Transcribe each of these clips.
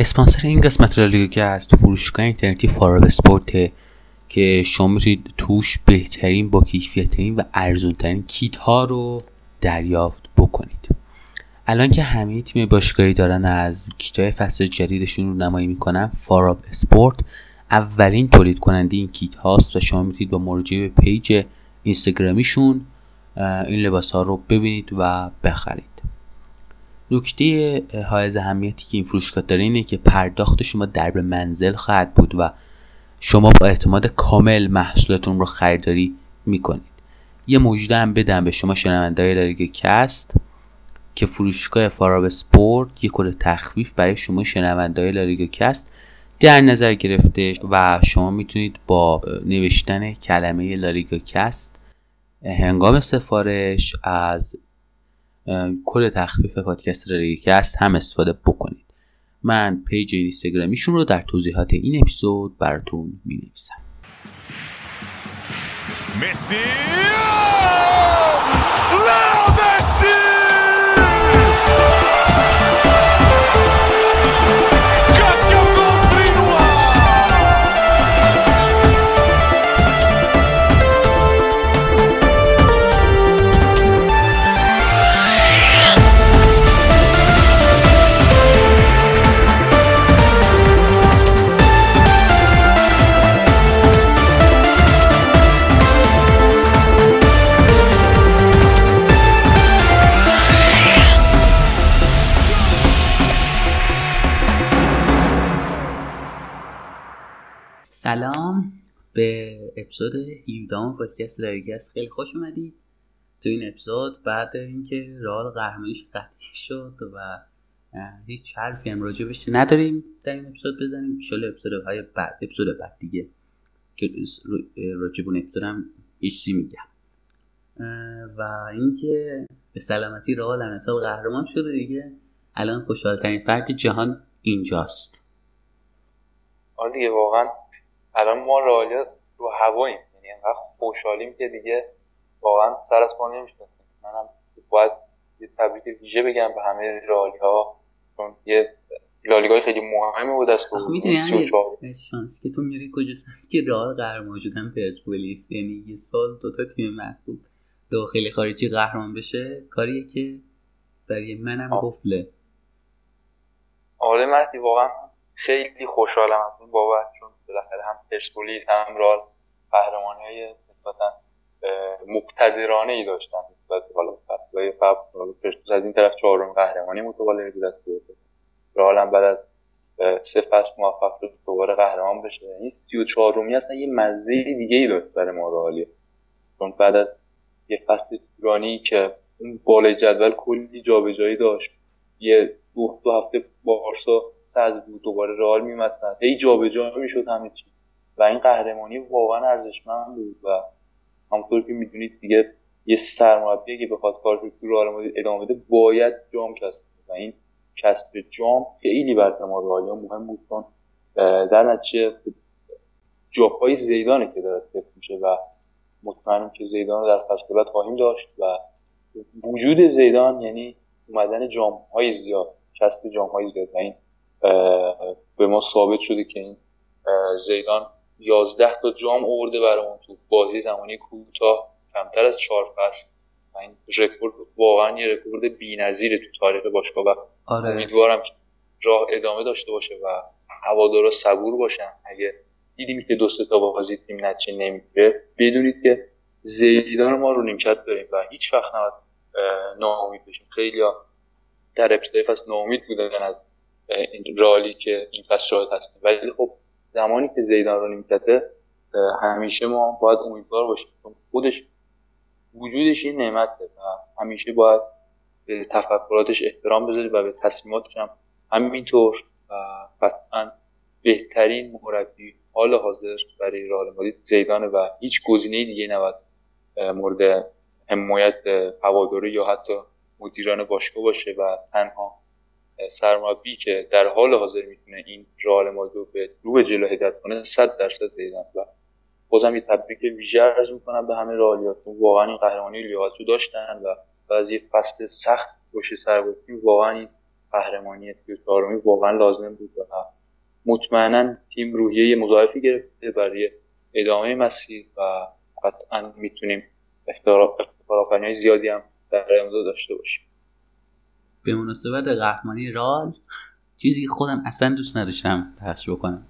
اسپانسر این قسمت لالیگا کست فروشگاه اینترنتی فاراب اسپورت که شما می‌تونید توش بهترین با کیفیتترین و ارزونترین کیت ها رو دریافت بکنید. الان که همه تیم باشگاهی دارن از کیت های فصل جدیدشون رونمایی می‌کنن فاراب اسپورت اولین تولید کننده این کیت هاست و شما می‌تونید با مراجعه به پیج اینستاگرامیشون این لباس ها رو ببینید و بخرید. نکته های اهمیتی که این فروشگاه داره اینه که پرداخت شما درب منزل خواهد بود و شما با اعتماد کامل محصولتون رو خریداری می‌کنید. یه مژده هم بدم به شما شنونده های کست که فروشگاه فاراب اسپورت یه کد تخفیف برای شما شنونده های لالیگا کست در نظر گرفته و شما می‌تونید با نوشتن کلمه لالیگا کست هنگام سفارش از کد تخفیف پادکست کست هم استفاده بکنید. من پیج اینستاگرامیشون رو در توضیحات این اپیزود براتون می نویسم سلام به اپیزود 17 پادکست لالیگاست خیلی خوش اومدید تو این اپیزود. بعد اینکه رئال قهرمانیش قطعی شد و هیچ حرفی هم راجبش نداریم در این اپیزود بزنیم. ان اپیزود های بعد اپیزود بعد دیگه که راجب اون اپیزود هم چیزی میگم. و اینکه به سلامتی رئال امسال قهرمان شده دیگه. الان خوشحالترین فرد جهان اینجاست. آره دیگه واقعا الان ما رئالیا رو هواییم. یعنی انقدر خوشحالیم که دیگه واقعا سر از پا نمیشه منم باید یه تبریک ویژه بگم به همه رئالی ها چون یه لالیگای خیلی مهمی بود از می‌دونی شانس که تو میری کجا که رئال قهرمان شدن پرسپولیس. یعنی یه سال دو تا تیم محبوب داخلی خارجی قهرمان بشه کاریه که برای منم قفله. آره مهدی واقعا خیلی خوشحالم. از این بابت. بالاخره هم پرسپولیس هم رال قهرمانی های نسبتا مقتدرانه ای داشتن. نسبت حالا فصلهای قبل پرسپولیس از این طرف چهارم قهرمانی متوالی بود از رال هم بعد از سه فصل موفق شد دوباره قهرمان بشه. سی و چهارمی اصلا یه مزه دیگه ای داشت برای ما رالیه چون بعد از یه فصل طولانی که اون بالای جدول کلی جابجایی داشت. یه دو, دو هفته بارسا صد بود دوباره رئال میمد هی جابجا می‌شد همه چی. و این قهرمانی واقعا ارزشمند بود و همونطور که می‌دونید دیگه یه سرمربی که بخواد کارش تو رئال ادامه بده باید جام کسب و این کسب جام خیلی برای ما رئالیا مهم بود چون در نتیجه جاهای زیدانه که داره سفت میشه و مطمئنم که زیدان رو در فصل بعد خواهیم داشت و وجود زیدان یعنی اومدن جام های زیاد کسب جام های زیاد. و این به ما ثابت شده که این زیدان 11 تا جام آورده برامون تو بازی زمانی کوتاه کمتر از چهار فصل. و این رکورد واقعا یه رکورد بی‌نظیره تو تاریخ باشگاه و آره. امیدوارم که راه ادامه داشته باشه و هوادارا صبور باشن. اگه دیدیم که دو تا بازی تیم نتیجه نمی‌گیره بدونید که زیدان ما رو نیمکت داریم و هیچ وقت نباید ناامید بشیم. خیلی در ابتدای فصل ناامید بودن از رالی که این فصل شاهد هستیم. ولی خب زمانی که زیدان رو نیمکته همیشه ما باید امیدوار باشیم. خودش وجودش این نعمته و همیشه باید به تفکراتش احترام بذاریم و به تصمیماتش هم همینطور. و قطعا بهترین مربی حال حاضر برای رئال مادرید زیدانه و هیچ گزینه دیگه نباید مورد حمایت هواداری یا حتی مدیران باشگاه باشه و تنها سرمربی که در حال حاضر می‌تونه این رئال مادرید به رو به جلو هدایت کنه 100 درصد دیدن و بازم یه تبریک ویژه عرض می‌کنم به همه رئالیات واقعا این قهرمانی لیاقت رو داشتن و از یه فصل سخت باشه سر واقعا این قهرمانی چهارمی واقعا لازم بود و مطمئنا تیم روحیه مضاعفی گرفته برای ادامه مسیر و قطعا می‌تونیم افتخار زیادی هم در امضا داشته باشیم. به مناسبت قهرمانی رال. چیزی خودم اصلا دوست نداشتم پخش بکنم.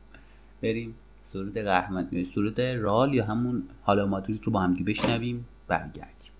بریم سرود قهرمانی سرود رال یا همون حالا مادرید رو با همگی بشنویم. برگردیم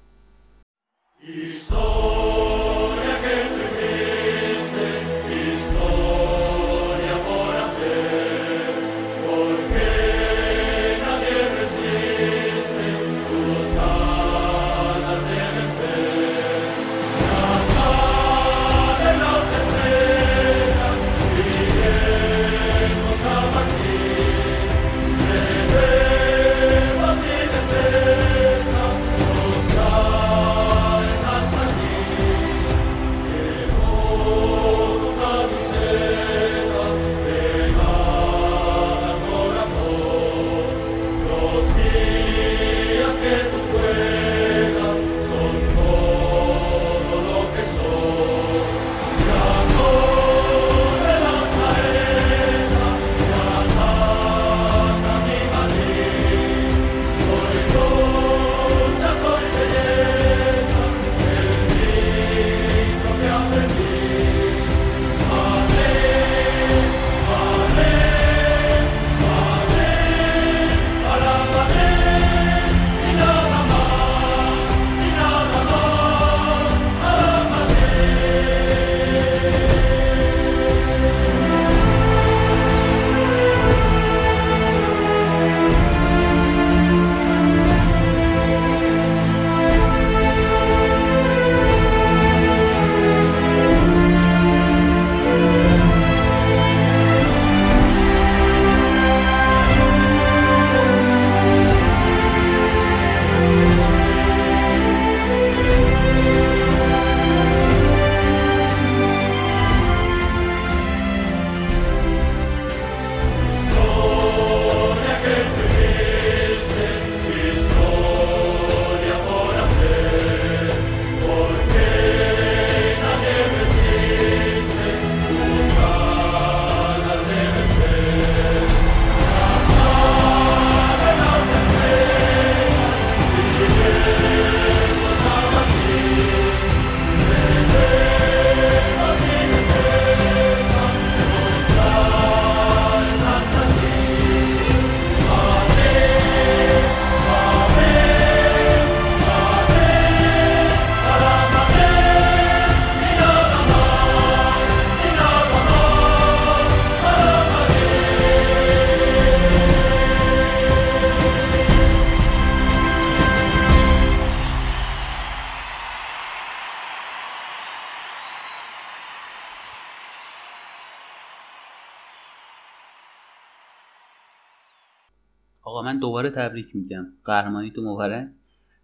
دوباره تبریک میگم. قهرمانی تو مبارک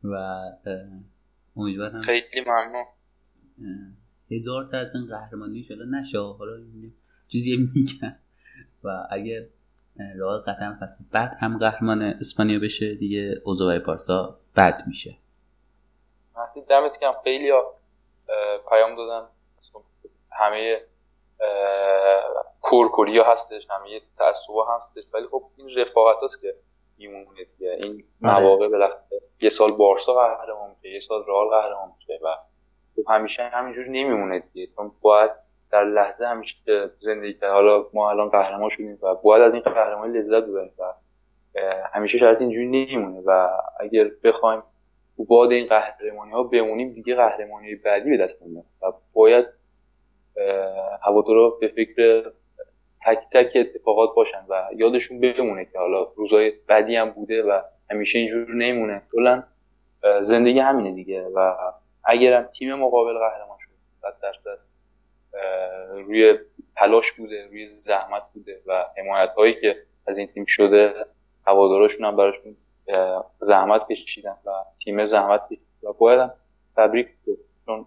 و امیدوارم خیلی ممنون. هزار تا از این قهرمانی شده نشه. حالا چیزی میگم. و اگر رئال قطعا فصل بعد هم قهرمان اسپانیا بشه دیگه اوضاع پارسا بد میشه. وقتی دمت کم خیلی پیام دادن. همه کورکوری ها هستش همه تعصب هستش. ولی خب این رفاقت هست که میمونه دیگه. این آره. مواقع بالاخره یه سال بارسا قهرمان میشه یه سال رئال قهرمان میشه و خب همیشه همینجور نمیمونه دیگه. چون باید در لحظه همیشه زندگی کرد حالا ما الان قهرمان شدیم و باید از این قهرمانی لذت ببریم و همیشه شرط اینجوری نمیمونه و اگر بخوایم باد این قهرمانی ها بمونیم دیگه قهرمانی بعدی به دست نمیاد و باید هوادارا به فکر تک تک اتفاقات باشن و یادشون بمونه که حالا روزای بدی هم بوده و همیشه اینجور نمیمونه کلا زندگی همینه دیگه و اگرم تیم مقابل قهرمان شد صد درصد روی تلاش بوده روی زحمت بوده و حمایت هایی که از این تیم شده هواداراشون هم براشون زحمت کشیدن و تیم زحمت کشید و باید تبریک چون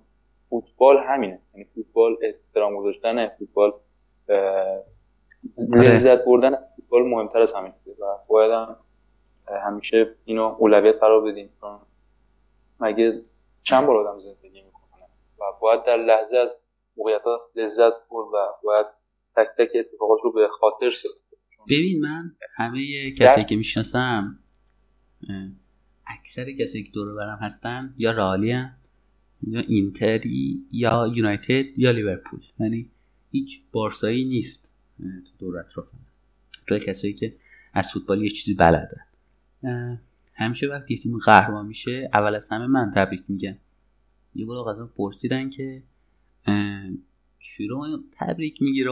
فوتبال همینه یعنی فوتبال احترام گذاشتن فوتبال. لذت بردن فوتبال مهمتر از همین و باید هم همیشه اینو اولویت قرار بدیم. چون مگه چند بار آدم زندگی می‌کنه و باید در لحظه از موقعیت لذت برد و باید تک تک اتفاقات رو به خاطر سپرده ببین من همه کسی که می‌شناسم اکثر کسی که دور برم هستن یا رالی یا اینتری یا یونایتد یا لیورپول. یعنی هیچ بارسایی نیست. تو دور اطرافم کسایی که از فوتبال یه چیزی بلده. همیشه وقتی تیم قهرمان میشه اول از همه من تبریک میگم. یه بار از پرسیدن که چرا تبریک می‌گیره.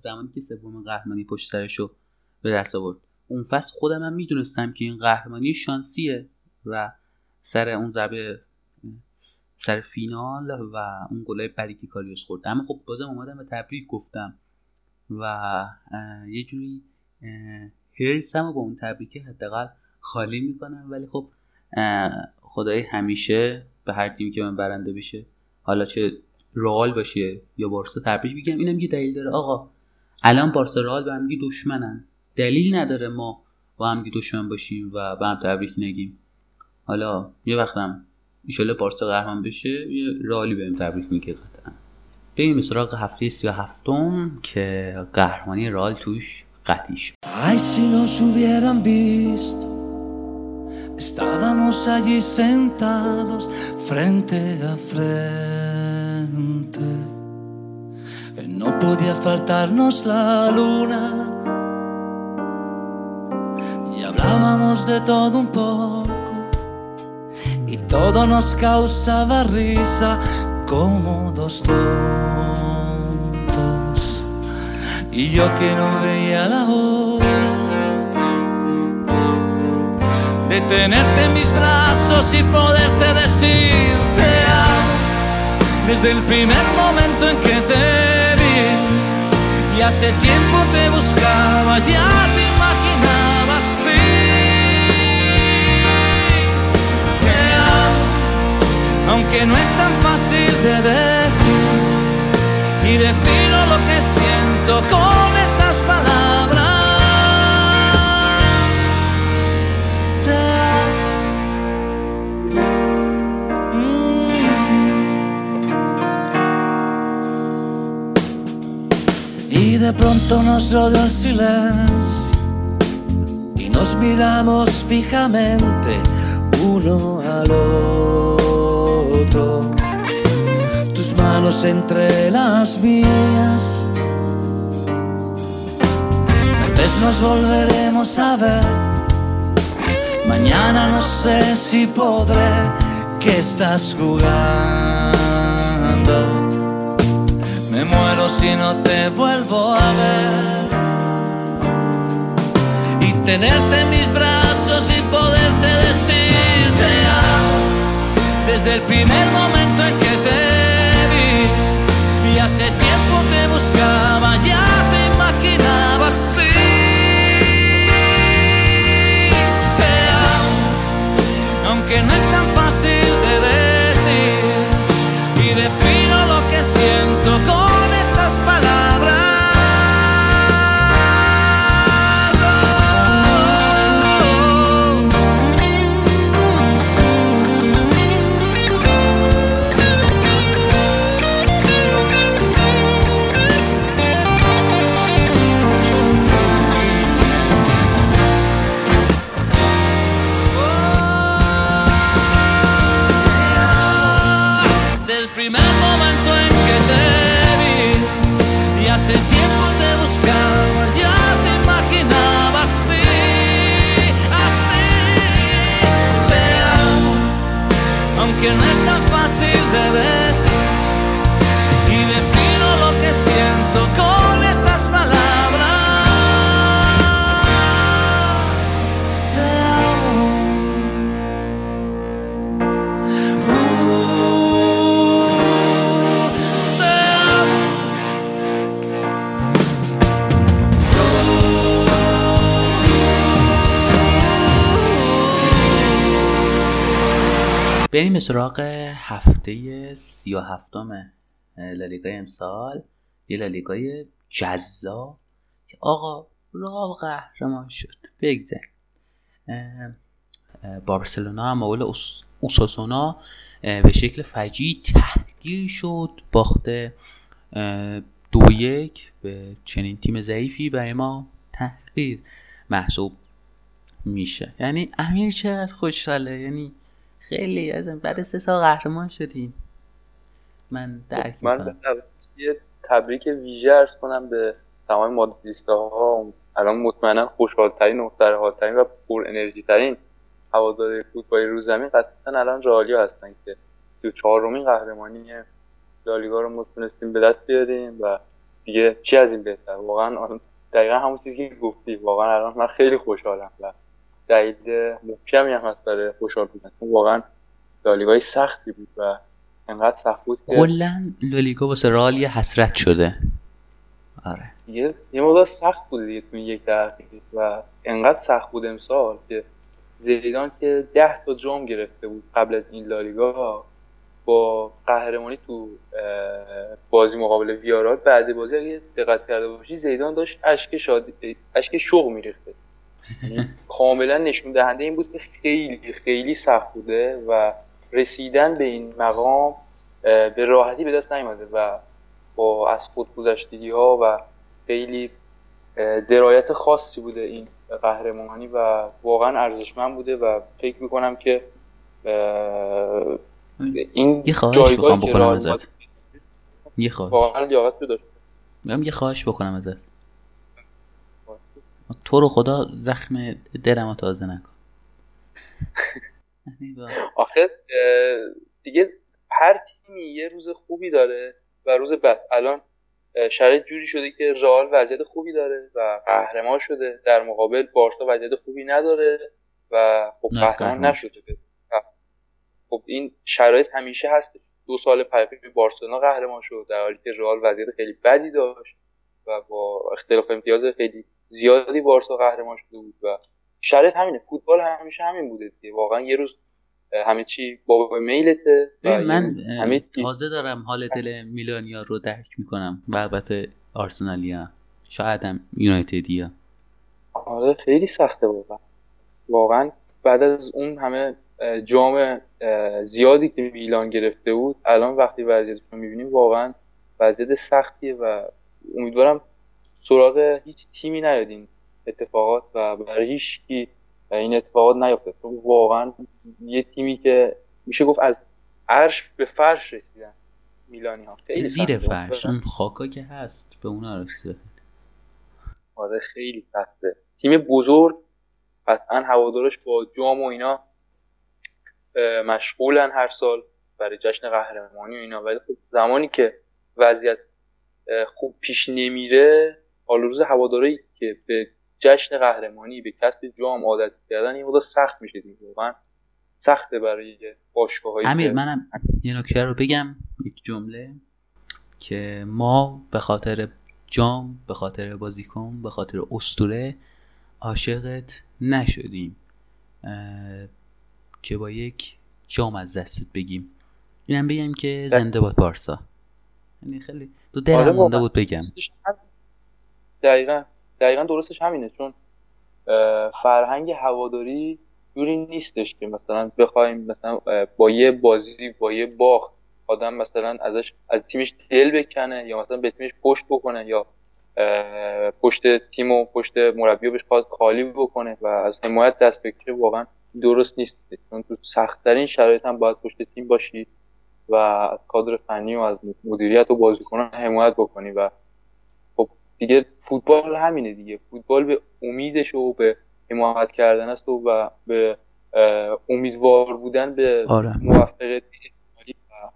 زمانی که سوم قهرمانی پشت سرشو به دست آورد. اون فصل خودم هم می‌دونستم که این قهرمانی شانسیه و سر اون ضربه سر فینال و اون گلای بدی که کاریوس خورد. اما خب بازم اومدم به تبریک گفتم. و یه جوری هرسم با اون تبریکه حداقل خالی می‌کنم. ولی خب خدای همیشه به هر تیمی که من برنده بشه حالا چه رئال باشه یا بارسا تبریک میگم. اینم یه دلیل داره. آقا الان بارسا رئال به هم دشمنن. دلیل نداره ما با هم دشمن باشیم و به هم تبریک نگیم. حالا یه وقتم ایشالا بارسا قهرمان بشه یه رالی بهم تبریک میگه قطعا. بریم به سراغ هفته سی و هفتم که قهرمانی رال توش قطعی شد Ay, si nos hubieran visto, estábamos allí sentados frente a frente. No podía faltarnos la luna y hablábamos de todo un poco y todo nos causaba risa como dos tontos. Y yo que no veía la hora de tenerte en mis brazos y poderte decir te amo desde el primer momento en que te vi y hace tiempo te buscaba ya pronto nos rodeó el silencio y nos miramos fijamente uno al otro tus manos entre las mías. Tal vez nos volveremos a ver. Mañana no sé si podré. que estás jugando? Si no te vuelvo a ver. Y tenerte en mis brazos y poderte decir te amo desde el primer momento en que te vi y hace tiempo te buscaba ya te imaginaba no es tan fácil de decir بریم به سراغ هفته سی و هفتم لالیگای امسال. یه لالیگای جذاب که آقا راه قهرمان شد. بگذر. بارسلونا هم اوس- اوساسونا به شکل فجیع تحقیر شد. باخته دو یک به چنین تیم ضعیفی برای ما تحقیر محسوب میشه. یعنی امیر چقدر خوشحاله؟ یعنی خیلی از بعد سه سال قهرمان شدین. من درک من یه تبریک ویژه ارز کنم به تمام مادریستا ها الان مطمئنا خوشحالترین و حالترین و پر انرژی ترین هواداری فوتبال رو زمین قطعا الان رئالیا هستن که 34 رومین قهرمانی لالیگا رو ما تونستیم به دست بیاریم و دیگه چی از این بهتر؟ واقعا دقیقا همون چیزی که گفتی. واقعا الان من خیلی خوشحالم. و دلیل محکمی هم هست برای خوشحال بودن. واقعا لالیگای سختی بود و انقدر سخت بود که کلا لالیگا واسه رئال یه حسرت شده. آره. یه یه مقدار سخت بود دیگه تو این یک دقیقه و انقدر سخت بود امسال که زیدان که ده تا جام گرفته بود قبل از این لالیگا با قهرمانی تو بازی مقابل ویارال. بعد بازی اگه دقت کرده باشی زیدان داشت اشک شادی اشک شوق میریخته. کاملا نشون دهنده این بود که خیلی خیلی سخت بوده و رسیدن به این مقام به راحتی به دست نیومده و با از خود گذشتگی ها و خیلی درایت خاصی بوده این قهرمانی و واقعا ارزشمند بوده و فکر می‌کنم که این یه خواهش بکنم رئال ازت. یه خواهش. واقعا لیاقت داشت. یه خواهش بکنم ازت. تو رو خدا زخم دلمو تازه نکن. یعنی آخه دیگه هر تیمی یه روز خوبی داره و روز بد الان شرایط جوری شده که رئال وضعیت خوبی داره و قهرمان شده. در مقابل بارسا وضعیت خوبی نداره و خب قهرمان نشده. خب این شرایط همیشه هست. دو سال پیاپی بارسلونا قهرمان شد. در حالی که رئال وضعیت خیلی بدی داشت و با اختلاف امتیاز خیلی زیادی بارسا قهرمان شده بود و شرایط همینه. فوتبال همیشه همین بوده دیگه. واقعا یه روز همه چی با میلته من همه تازه دارم حال دل میلانیا رو درک می‌کنم. و البته آرسنالیا. شاید هم یونایتدیا. آره خیلی سخته واقعا. واقعا بعد از اون همه جام زیادی که میلان گرفته بود الان وقتی وضعیتش رو می‌بینیم واقعا وضعیت سختیه و امیدوارم سراغ هیچ تیمی نیاد این اتفاقات و برای هیچ کی این اتفاقات نیفته. چون واقعا یه تیمی که میشه گفت از عرش به فرش رسیدن میلانی ها. خیلی زیر. فرش. اون خاکا که هست به اون رسیده آره خیلی سخته. تیم بزرگ قطعا هوادارش با جام و اینا مشغولن هر سال برای جشن قهرمانی و اینا. ولی خب زمانی که وضعیت خوب پیش نمیره حال روز هواداری که به جشن قهرمانی به کسب جام عادت کردن این مقدار سخت میشه دیگه. واقعا سخته برای باشگاهایی امیر که منم یه نکته رو بگم. یک جمله که ما به خاطر جام به خاطر بازیکن به خاطر اسطوره عاشقت نشدیم. که با یک جام از دستت بگیم. اینم بگم که زنده باد بارسا. یعنی خیلی تو دلم آره مونده. بود بگم. دقیقا دقیقا درستش همینه چون فرهنگ هواداری جوری نیستش که مثلا بخوایم مثلا با یه بازی با یه باخت آدم مثلا ازش از تیمش دل بکنه یا مثلا به تیمش پشت بکنه یا پشت تیم و پشت مربی رو بهش خالی بکنه و از حمایت دست بکشه واقعا درست نیست. چون تو سختترین شرایط هم باید پشت تیم باشی و از کادر فنی و از مدیریت و بازیکنان حمایت بکنی و دیگه فوتبال همینه دیگه. فوتبال به امیدش و به حمایت کردن است و, به امیدوار بودن به آره. موفقیت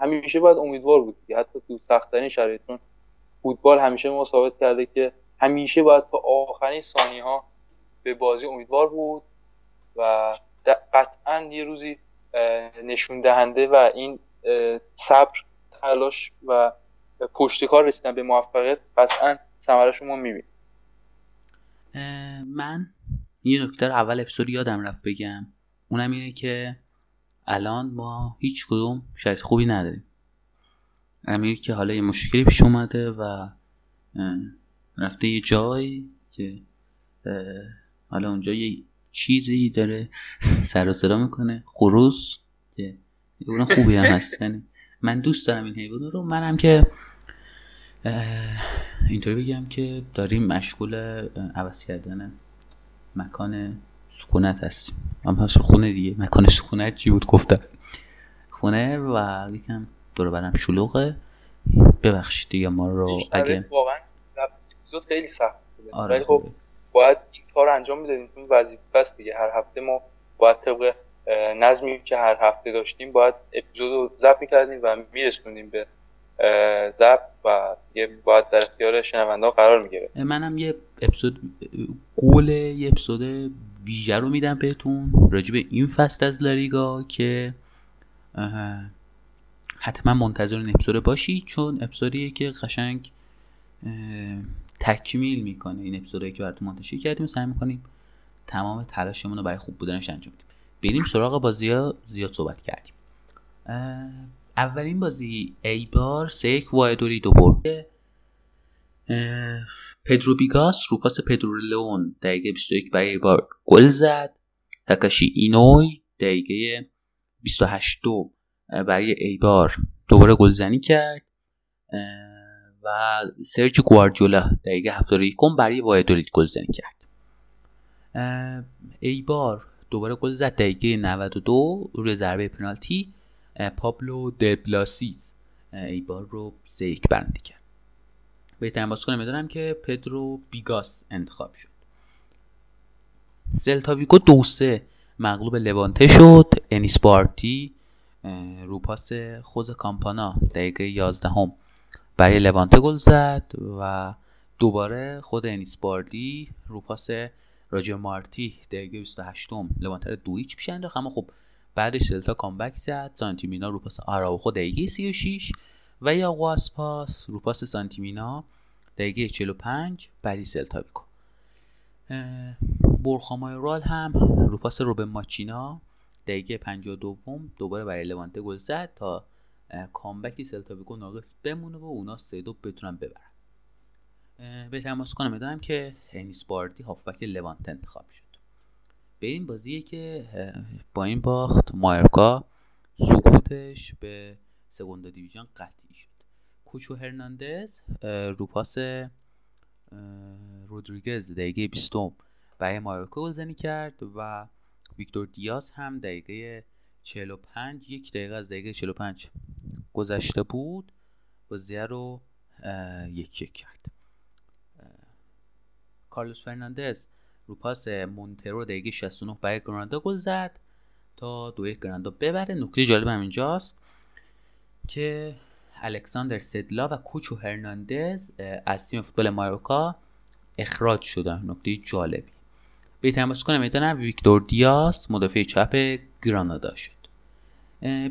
همیشه باید امیدوار بود دیگه. حتی تو سختترین شرایط چون فوتبال همیشه ما ثابت کرده که همیشه باید تا آخرین ثانیه ها به بازی امیدوار بود و قطعا یه روزی نشون دهنده و این صبر تلاش و پشتکار رسیدن به موفقیت قطعا ثمرش ما می‌بینیم. اه، من یه نکته اول اپیزود یادم رفت بگم. اونم اینه که الان ما هیچ کدوم شرایط خوبی نداریم. امیر که حالا یه مشکلی پیش اومده و رفته یه جایی که حالا اونجا یه چیزی داره سر و صدا می‌کنه. خروس که حیوان خوبی هم هست من دوست دارم این حیوان رو. منم که اینطوری بگم که داریم مشغول عوض کردن مکان سکونت هستیم. هست خونه دیگه. مکان سکونت چی بود؟ گفتم. خونه و یکم دور برم شلوغه ببخشید دیگه ما رو اگه واقعا اپیزود خیلی سخت آره ولی خب. باید این کار انجام می‌دادیم چون وظیفه است دیگه. هر هفته ما باید طبق نظمی که هر هفته داشتیم باید اپیزود رو ضبط می‌کردیم و میرسونیم به ضبط. و یه باید در اختیار شنونده قرار می‌گرفت منم یه اپیزود گل یه اپیزود ویژه رو میدم بهتون راجع به این فصل از لالیگا که حتما منتظر این اپیزود باشی چون اپیزودیه که قشنگ تکمیل می‌کنه این اپیزودی که براتون منتشر کردیم. سعی می‌کنیم تمام تلاشمون رو برای خوب بودنش انجام بدیم. بریم سراغ بازی ها زیاد صحبت کردیم. اولین بازی ایبار سه یک وایدوری دو برد. پدرو بیگاس رو پاس پدرو لئون دقیقه 21 برای ایبار گل زد. تاکاشی اینوی دقیقه 28 دو برای ایبار دوباره گلزنی کرد. و سرجی گواردیولا دقیقه 71 برای وایادولید گلزنی کرد. ایبار دوباره گل زد دقیقه 92 روی ضربه پنالتی. پابلو دبلاسیس اه، ایبار رو 3 1 برنده کرد. بهترین بازیکن میدونم که پدرو بیگاس انتخاب شد. سلتاویگو دو سه مغلوب لوانته شد. انیس باردی اه، رو پاس خوز کامپانا دقیقه 11 هم برای لوانته گل زد و دوباره خود انیس باردی رو پاس راجر مارتی دقیقه 28 هم لوانته رو دو هیچ پیش انداخت. اما خب بعدش سلتا کامبک زد. سانتیمینا رو پاس آراوخو دقیقه 36 و یا پاس رو پاس سانتیمینا دقیقه 45 برای اه، برخامایورال هم رو پاس روبن ماچینا دقیقه 52 دوباره برای لوانته گل زد تا کامبک سلتا ویگو ناقص بمونه و اونا سه دو بتونن ببرن. به تماس کنم می‌دونم که انیس باردی هافبک لوانته انتخاب شد. به این بازیه که با این باخت مایرکا سقوطش به سگوندا دیویژن قطعی شد. کوچو هرناندز رو پاس رودریگز دقیقه 20 برای مایورکا گلزنی کرد و ویکتور دیاز هم دقیقه 45 یک دقیقه از دقیقه 45 گذشته بود. بازیه رو یک یک کرد. کارلوس فرناندز رو پاس مونترو دقیقه 69 برای گرانادا گل زد تا دو یک گرانادا ببره. نکته جالب هم اینجاست که الکساندر سدلا و کوچو هرناندز از تیم فوتبال مایورکا اخراج شدن نکته جالبی. به تماس کنم می‌دانم ویکتور دیاس مدافع چپ گرانادا شد.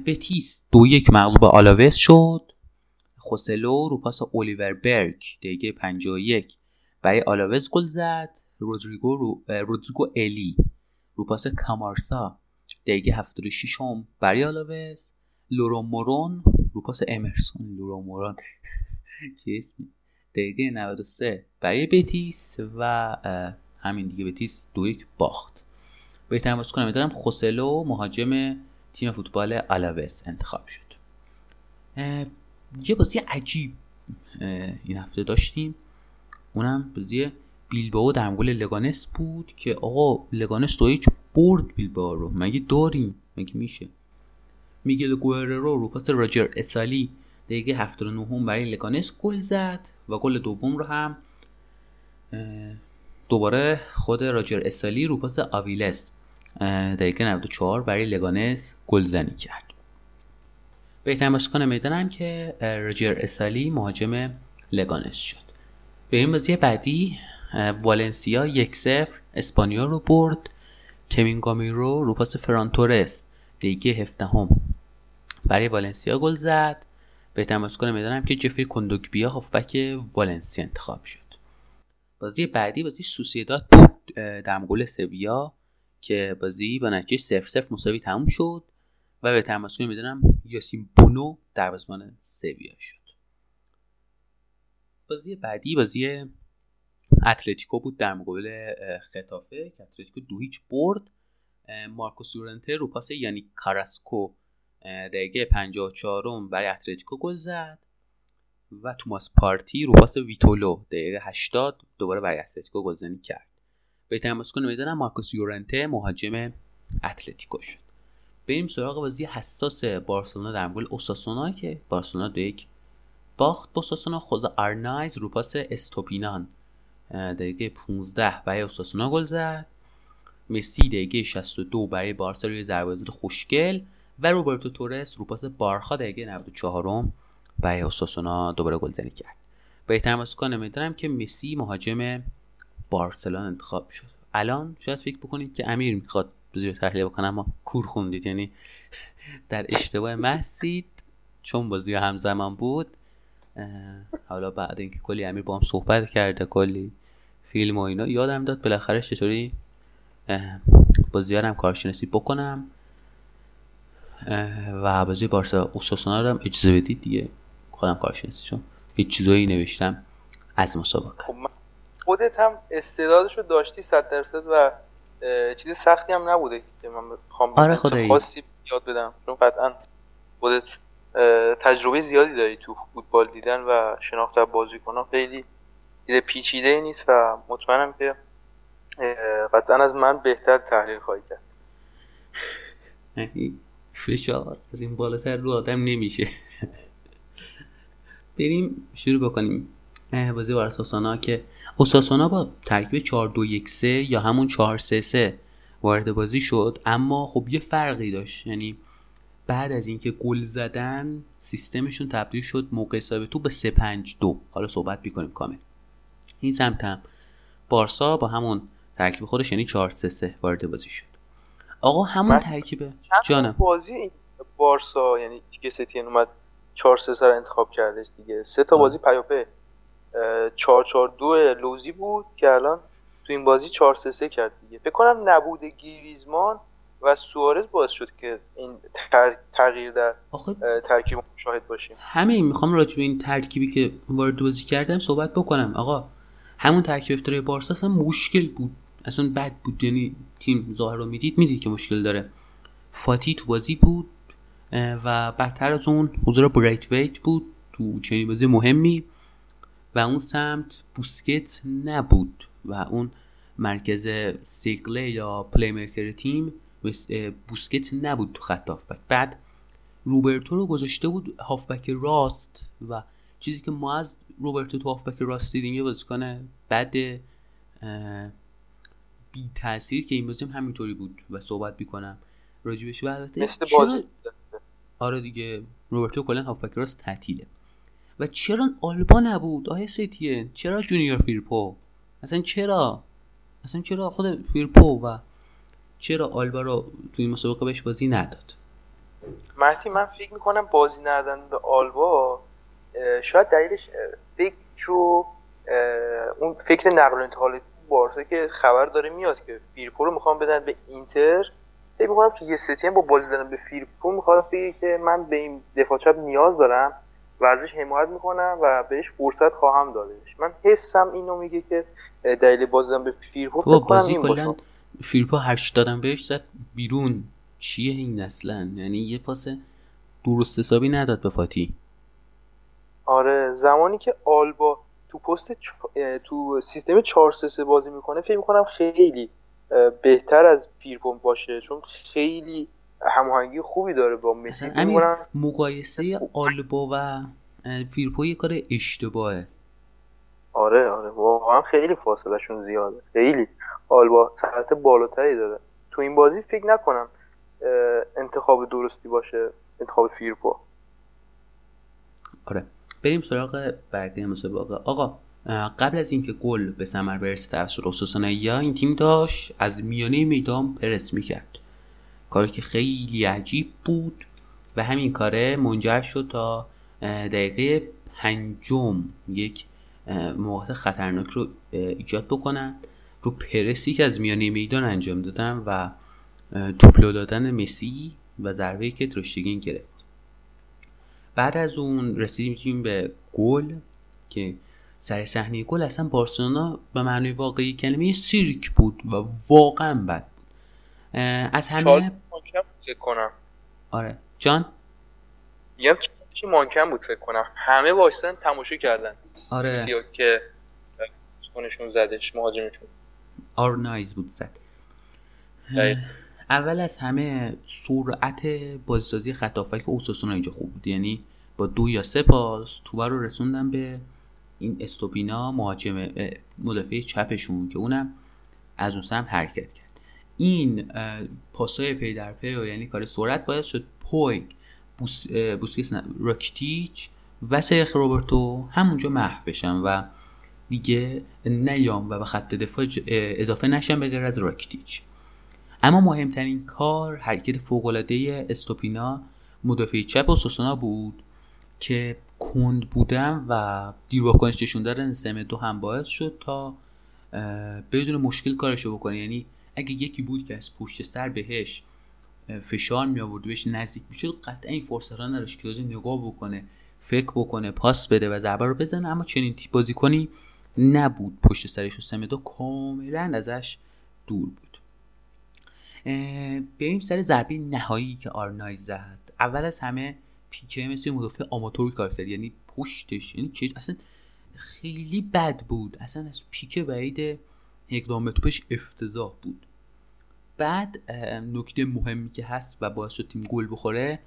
بتیس دو یک مغلوب آلاوس شد. خوسلو رو پاس الیور برگ دقیقه 51 برای آلاوز گل زد. رودریگو رو رودریگو الی رو پاس کامارسا دقیقه 76 هم برای آلاوز لورو مورون رو پاس امرسون. لورو مورون. دقیقه 93 برای بتیس و همین دیگه بتیس دو یک باخت. بهترین بازیکن دارم خوسلو مهاجم تیم فوتبال آلاوس انتخاب شد. یه بازی عجیب این هفته داشتیم. اونم بازی بیلباو در مقابل لگانس بود که آقا لگانس دو هیچ برد بیلباو رو. مگه داریم؟ مگه میشه؟ میگل گوهررو رو پاس راجر اسالی دقیقه 79 هم برای لگانس گل زد و گل دوم رو هم دوباره خود راجر اسالی رو پاس آویلس دقیقه 94 برای لگانس گلزنی کرد. بهترین بازیکن می‌دانم که اه، راجر اسالی مهاجم لگانس شد. بریم بازی بعدی. والنسیا یک صفر اسپانیول رو برد. کوین گامیرو رو پاس فرانتورس دقیقه 17 هم برای والنسیا گل زد. به تماس کنم می‌دانم که جفری کندوگبیا هافبک والنسیا انتخاب شد. بازی بعدی بازی سوسیداد بود مقابل سویا که بازی با نتیجه 0 0 مساوی تموم شد و به تماس کنم می‌دانم یاسین بونو دروازه‌بان سویا شد. بازی بعدی بازی اتلتیکو بود در مقابل ختافه که اتلتیکو دو هیچ برد. اه، مارکوس یورنته رو پاس یعنی کاراسکو دقیقه 54 برای اتلتیکو گل زد و توماس پارتی رو پاس ویتولو دقیقه 80 دوباره برای اتلتیکو گلزنی کرد. بهترین بازیکن میدانم مارکوس یورنته مهاجم اتلتیکو شد. بریم سراغ بازی حساس بارسلونا در مقابل اوساسونا که بارسلونا دو یک باخت با اوساسونا. خوزا آرنایز رو پاس استوپینان. دقیقه 15 برای اوساسونا گل زد. مسی دقیقه 62 برای بارسا روی ضربه خوشگل و روبرتو تورس رو پاس بارخا دقیقه 94 برای اوساسونا دوباره گلزنی کرد. بهترین بازیکن می‌دونم که مسی مهاجم بارسلون انتخاب شد. الان شاید فکر بکنید که امیر می‌خواد بزیر تحلیل بکنم اما کور خوندید. یعنی در اشتباه محسید چون بازی همزمان بود حالا بعد اینکه کلی امیر با هم صحبت کرده کلی فیلم و اینا یادم داد بالاخره چطوری بازی هم کارشناسی بکنم و بازی بارسا اوساسونا رو هم اجازه بدید دیگه خودم کارشناسی چون هیچ چیزایی نوشتم از مسابقه. خب خودت هم استعدادش رو داشتی صد درصد و چیز سختی هم نبوده که من بخوام آره خدایی. خاصی یاد بدم. چون قطعا خودت تجربه زیادی داری تو فوتبال دیدن و شناخت بازیکنان خیلی چیز پیچیده ای نیست و مطمئنم که قطعا از من بهتر تحلیل خواهی کرد. فشار از این بالاتر رو آدم نمیشه. بریم شروع بکنیم. بازی بار اساسانا که اساسانا با ترکیب 4 2 1 3 یا همون 4 3 3 وارد بازی شد اما خب یه فرقی داشت. یعنی بعد از اینکه گل زدن سیستمشون تبدیل شد موقع حساب تو به 3 5 2 حالا صحبت می‌کنیم کامل. این سمت هم بارسا با همون ترکیب خودش یعنی 4 3 3 وارد بازی شد. آقا همون ترکیب جانم. بازی بارسا یعنی که ستین اومد 4 3 سر انتخاب کردش دیگه. سه تا بازی پیاپی 4 4 2 لوزی بود که الان تو این بازی 4 3 3 کرد دیگه. فکر کنم نبود گیریزمان و سوارز باعث شد که این تغییر در ترکیب شاهد باشیم. همین می‌خوام راجع به این ترکیبی که وارد بازی کردم صحبت بکنم. آقا همون ترکیب افترای بارسا اصلا مشکل بود. اصلا بد بود. یعنی تیم ظاهر رو می‌دید می‌دید که مشکل داره. فاتی تو بازی بود و بدتر از اون حضور برایت ویت بود تو چنین بازی مهمی و اون سمت بوسکت نبود و اون مرکز سیگله یا پلی میکر تیم بوسکت نبود تو خط هافبک. بعد روبرتو رو گذاشته بود هافبک راست و چیزی که ما از روبرتو تو هافبک راست دیدیم یه بازیکن بد بی تاثیر که این بازی هم همینطوری بود و صحبت می‌کنم راجبش. و البته چرا... آره دیگه روبرتو کلا هافبک راست تعطیله. و چرا آلبا نبود؟ آقا ستین چرا جونیور فیرپو؟ اصلا چرا؟ اصلا چرا خود فیرپو و چرا آلبا رو توی مسابقه بهش بازی نداد؟ مهدی من فکر می‌کنم بازی ندادن به آلبا شاید دلیلش فکر رو اون فکر نقل انتقال بارسا که خبر داره میاد که فیرپو رو می‌خوام بدن به اینتر. فکر می‌کنم که ستین با بازی دادن به فیرپو می‌خواد بگه که من به این دفاع چپ نیاز دارم و ازش حمایت می‌کنم و بهش فرصت خواهم دادش من حسم اینو میگه که دلیل بازی دادن به فیرپو بازی کلا فیرپو هرچ دادن بهش زد بیرون. چیه این اصلا یعنی یه پاس درست حسابی نداد به فاتی. آره زمانی که آلبا تو پست چ... تو سیستم 4 3 بازی می‌کنه فکر می‌کنم خیلی بهتر از فیرپو باشه. چون خیلی هماهنگی خوبی داره با مسی. مقایسه آلبا و فیرپو یه کار اشتباهه. آره آره. واقعا خیلی فاصله شون زیاده. خیلی. آلبا سطح بالاتری داره. تو این بازی فکر نکنم انتخاب درستی باشه انتخاب فیرپو. آره. بریم سراغ بقیه مسابقه. آقا قبل از اینکه گل به ثمر برسه توسط یا این تیم داشت از میانه میدان پرس می‌کرد. کاری که خیلی عجیب بود و همین کاره منجر شد تا دقیقه پنجم یک موقع خطرناک رو ایجاد بکنن رو پرسی که از میانه میدان انجام دادن و توپلو دادن مسی و ضربه که ترشتگین گرفت. بعد از اون رسیدیم به گل که سر صحنه گل اصلا بارسلونا به معنی واقعی کلمه سیرک بود و واقعا بد بود. از همه فکر کنم. آره. جان؟ میگم چی مانکن بود فکر کنم. همه وایسن تماشا کردن. آره. که کنشون زدش مهاجمشون. آرنایز بود زد. اول از همه سرعت بازیسازی خط هافک اوساسونا اینجا خوب بود. یعنی با دو یا سه پاس توپ رو رسوندن به این استوپینیان مهاجم مدافع چپشون که اونم از اون سمت حرکت کرد. این پاسای پی در پی و یعنی کار سرعت باعث شد پویگ بوس، بوسکیس نه، راکیتیچ و سرخی روبرتو همونجا محو بشن و دیگه نیان و به خط دفاع اضافه نشن به غیر از راکیتیچ. اما مهمترین کار حرکت فوق‌العاده استوپینا مدافع چپ و سوسونا بود که کند بودن و دیر واکنش نشون دادن سم دو هم باعث شد تا بدون مشکل کارشو بکنه. یعنی اگه یکی بود که از پشت سر بهش فشار می آورد بهش نزدیک می‌شد قطعا این فرصت نداشت که نگاه بکنه فکر بکنه پاس بده و ضربه رو بزنه. اما چنین تیپ بازیکنی نبود پشت سرش و سم دو کاملا ازش دور بود. بریم سر ضربه نهایی که آرنای زد. اول از همه پیکه مثل مدافع آماتور کار کرد. یعنی پشتش یعنی اصلا خیلی بد بود. اصلا از پیکه بعید اقدام توپش افتضاح بود. بعد نکته مهمی که هست و باعث شد تیم گل بخوره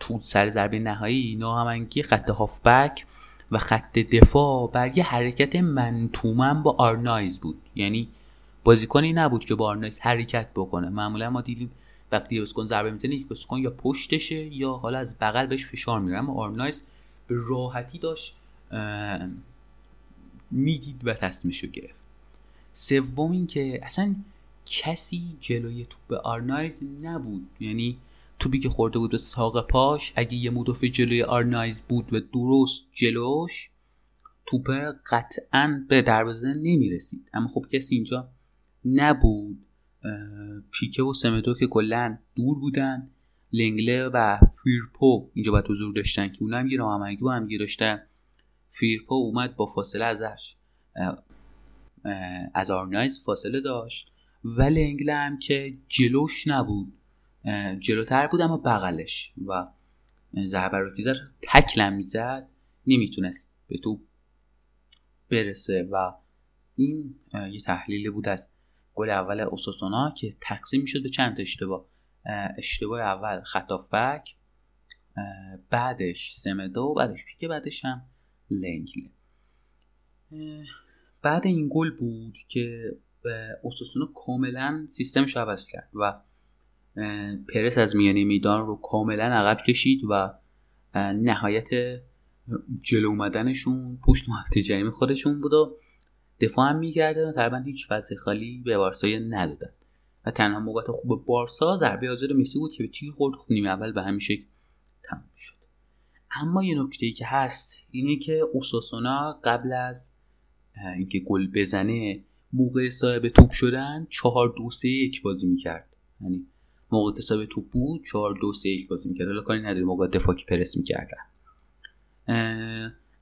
تو سر ضربه نهایی ناهماهنگی خط هافبک و خط دفاع بر یه حرکت منتومن با آرنایز بود. یعنی بازیکنی نبود که با آرنایز حرکت بکنه. معمولا ما دیدیم وقتی بازیکن ضربه می‌زنه یک بازیکن یا پشتشه یا حالا از بغل بهش فشار میاره اما آرنایز به راحتی داشت می‌دید و تصمیمش گرفت. سوم این که اصلا کسی جلوی توپ آرنایز نبود. یعنی توپی که خورده بود به ساق پاش اگه یه مدافع جلوی آرنایز بود و درست جلوش توپ قطعا به دروازه نمی‌رسید. اما خب کسی اینجا نبود. پیکه و سمدو که کلا دور بودن لنگله و فیرپو اینجا باید حضور داشتن که اونا هم یه ناهماهنگی با هم داشتن. فیرپو اومد با فاصله ازش از آرنایز فاصله داشت. و لنگله هم که جلوش نبود. جلوتر بود اما بغلش. و ضربه رو که تکلم می‌زد نمی‌تونست به تو برسه. و این یه تحلیل بود از گل اول اوساسونا که تقسیم می‌شد به چند اشتباه. اه، اشتباه اول خطافک بعدش سمدو بعدش پیکه بعدش هم لنگله. بعد این گل بود که اوساسونا کاملا سیستمش عوض کرد و پرس از میانه میدان رو کاملا عقب کشید و نهایت جلو اومدنشون پشت محوطه جریمه خودشون بود و دفاع هم می‌کردن و تقریبا هیچ فضای خالی به بارسا ندادن. و تنها موقعیت خوب بارسا ضربه آزاد مسی بود که به تیر خورد خب نیمه اول به همین شکل تموم شد. اما یه نکته ای که هست اینه که اوساسونا قبل از اینکه گل بزنه موقع صاحب توپ شدن چهار دو سه یک بازی می‌کرد. یعنی موقع که صاحب توپ بود. چهار دو سه یک بازی می‌کرد. حالا کاری نداره موقع دفاعی پرس می‌کردن.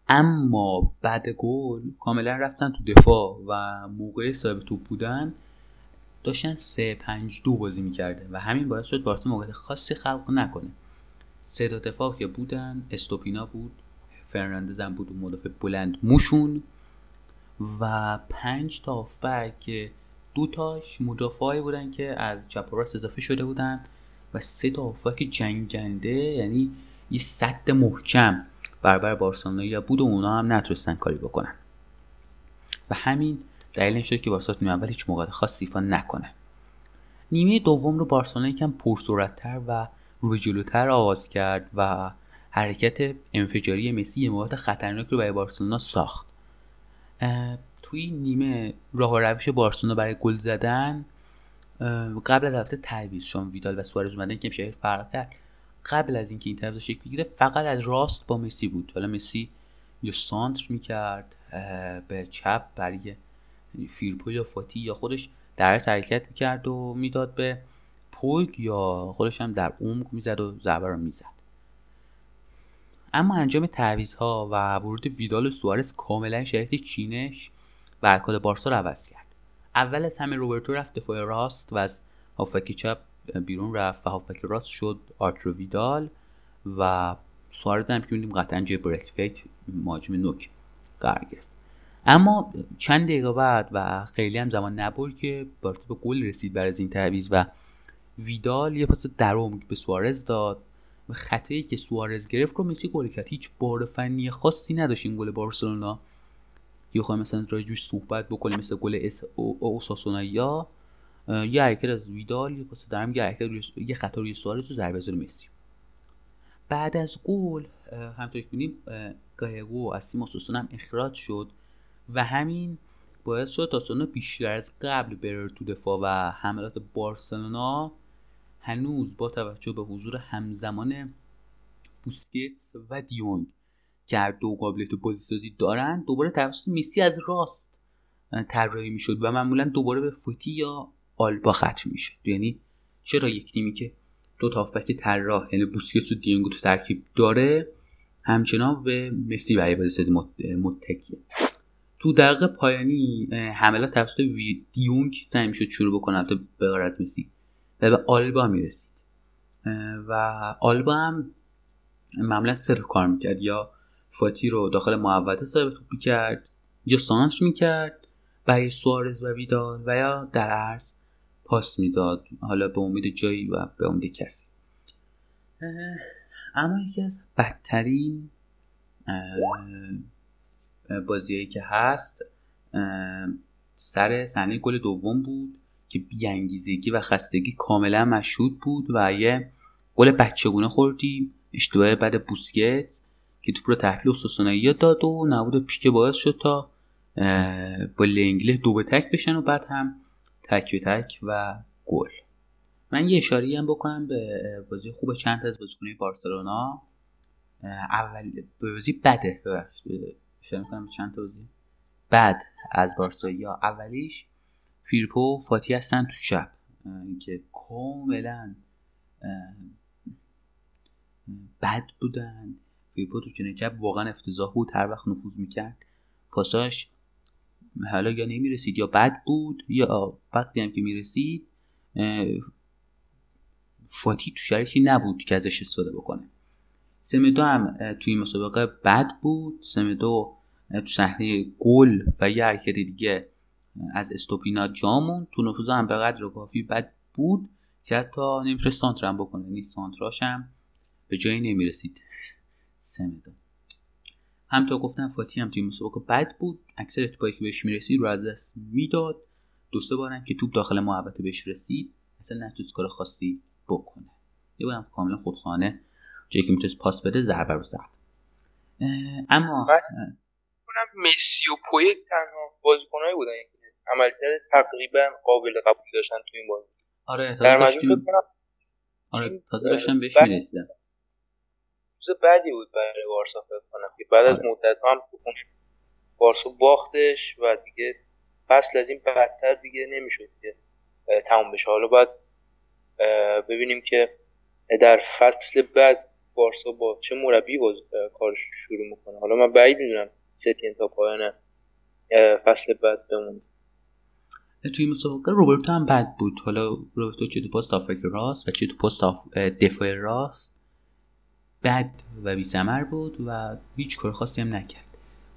اما بعد گل کاملا رفتن تو دفاع و موقع صاحب توپ بودن داشتن سه پنج دو بازی می‌کرده و همین باعث شد بارسا موقعیت خاصی خلق نکنه. سه دفاع که بودن استوپینا بود فرناندز هم بود و مدافع بلند موشون و پنج تا که دو تاش مدافعی بودن که از چپ و راست اضافه شده بودن و سه تا هافبک جنگنده یعنی یه صد محکم برابر بارسلونا بود و اونا هم نتونستن کاری بکنن. و همین دلیل شد که بارسا نیمه اول هیچ موقع خاص ایفا نکنه. نیمه دوم رو بارسلونا یکم پرسرعتتر و رو به جلوتر آغاز کرد و حرکت انفجاری مسی یه موقعیت خطرناک رو برای بارسلونا ساخت. توی نیمه راه و روش بارسلونا برای گل زدن قبل از البته تعویض چون ویدال و سوارز اومدن که میشه فرق کرد. قبل از اینکه این تعویض شکل بگیره فقط از راست با مسی بود. حالا مسی یا سانتر می‌کرد به چپ برای فیرپو یا فاتی یا خودش در حرکت می‌کرد و می‌داد به پویگ یا خودش هم در عمق می‌زد و ضربه رو می‌زد. اما انجام تعویض ها و ورود ویدال و سوارز کاملا شرایط چینش و ارکان بارسا رو عوض کرد. اول از همه روبرتو رفت دفاع راست و از هافبک چپ بیرون رفت و هافبک راست شد آرتورو ویدال و سوارز هم که میدیم قطعا جای بریتویت مهاجم نوک قرار گرفت. اما چند دقیقه بعد و خیلی هم زمان نبرد که بارتا به گل رسید برای از این تعویض و ویدال یه پاس درام به سوارز داد و خطایی که سوارز گرفت رو مسی گل کرد هیچ بار فنی خاصی نداشت این گل بارسلونا. که بخوایم مثلا راجوش صحبت بکنیم مثل گل اوساسونا یا یه حرکت از ویدال یه پاس درم یه حرکت یه خطا روی سوارز و ضربه مسی. بعد از گل همطور که بینیم گایگو از تیم هم اخراج شد و همین باعث شد تاسونا بیشتر از قبل بره تو دفاع و حملات بارسلونا هنوز با توجه به حضور همزمان بوسکتس و دیونگ که هر دو قابلیت بازیسازی دارن دوباره توسط میسی از راست طراحی می‌شد و معمولا دوباره به فوتی یا آلبا ختم می‌شد. یعنی چرا یک تیمی که دو تا هافبک طراح یعنی بوسکتس و دیونگ تو ترکیب داره همچنان به مسی برای بازیسازی متکیه؟ تو دقیقه پایانی حملات توسط دیونگ سعی می‌شد شروع بکنه تا به مسی و به آلبا می‌رسید. و آلبا هم معمولا سر کار می‌کرد یا فاتی رو داخل محوطه صاحب توپ می‌کرد یا سانش می‌کرد برای سوارز و ویدال و یا در عرض پاس می‌داد حالا به امید جایی و به امید کسی. اما یکی از بدترین بازیایی که هست سر صحنه گل دوم بود که بیانگیزگی و خستگی کاملا مشهود بود و یه گل بچگونه خوردیم. اشتباه بعد بوسکت. که توپ رو تحویل سوسونایی داد و نبود پیک باعث شد تا با لنگله دو به تک بشن و بعد هم تک به تک و گل. من یه اشاره هم بکنم به بازی خوب چند از بازیکنهای بارسلونا. اول بازی بده اشاره می‌کنم چند تا بازی بعد از بارسا. یا اولیش فیرپو فاتی هستن تو چپ. که کاملا بد بودن. فیرپو تو چپ واقعا افتضاح بود. هر وقت نفوذ می‌کرد پاساش حالا یا نمی‌رسید یا بد بود یا وقتی هم که می‌رسید فاتی تو شرشی نبود که ازش استفاده بکنه. سمدو هم توی مسابقه بد بود. سمدو تو صحنه گل و یه حرکت دیگه از استوپینا جامون تو نفوذ هم به قدر کافی بد بود که حتی نمی‌تونه سانتر هم بکنه. یعنی سانتراش هم به جایی نمی‌رسید. سمدو هم تا گفتم فاتی هم توی مسابقه بد بود. اکثر اتفاقی که بهش می‌رسید رو از دست می‌داد. دو سه بارم که توپ داخل محوطه بهش رسید. اصلا نتونست کار خاصی بکنه. یه بارم کاملا خودخانه. جایی که می‌تونست پاس بده ضربه رو زد. اما کنم مسی و پوی تنها بازیکنایی بودن. که عملکرد تقریبا قابل قبول داشتن تو این بازی. آره تازه داشتیم. آره تازه داشتم بهش می‌رسیدم. روز بعدی بود برای بارسا فکر کنم که بعد از آره. مدت هم بارسا باختش و دیگه فصل از این بدتر دیگه نمی‌شد که تموم بشه. حالا باید ببینیم که در فصل بعد بارسا با چه مربی باز کارش شروع می‌کنه. حالا من بعید می‌دونم ستین تا پایان فصل بعد بمونه. توی مسابقه روبرتو هم بد بود. حالا روبرتو چه تو پست آفریک راست و چه تو پست دفاع راست. بد و بی بود و هیچ کار خاصی هم نکرد.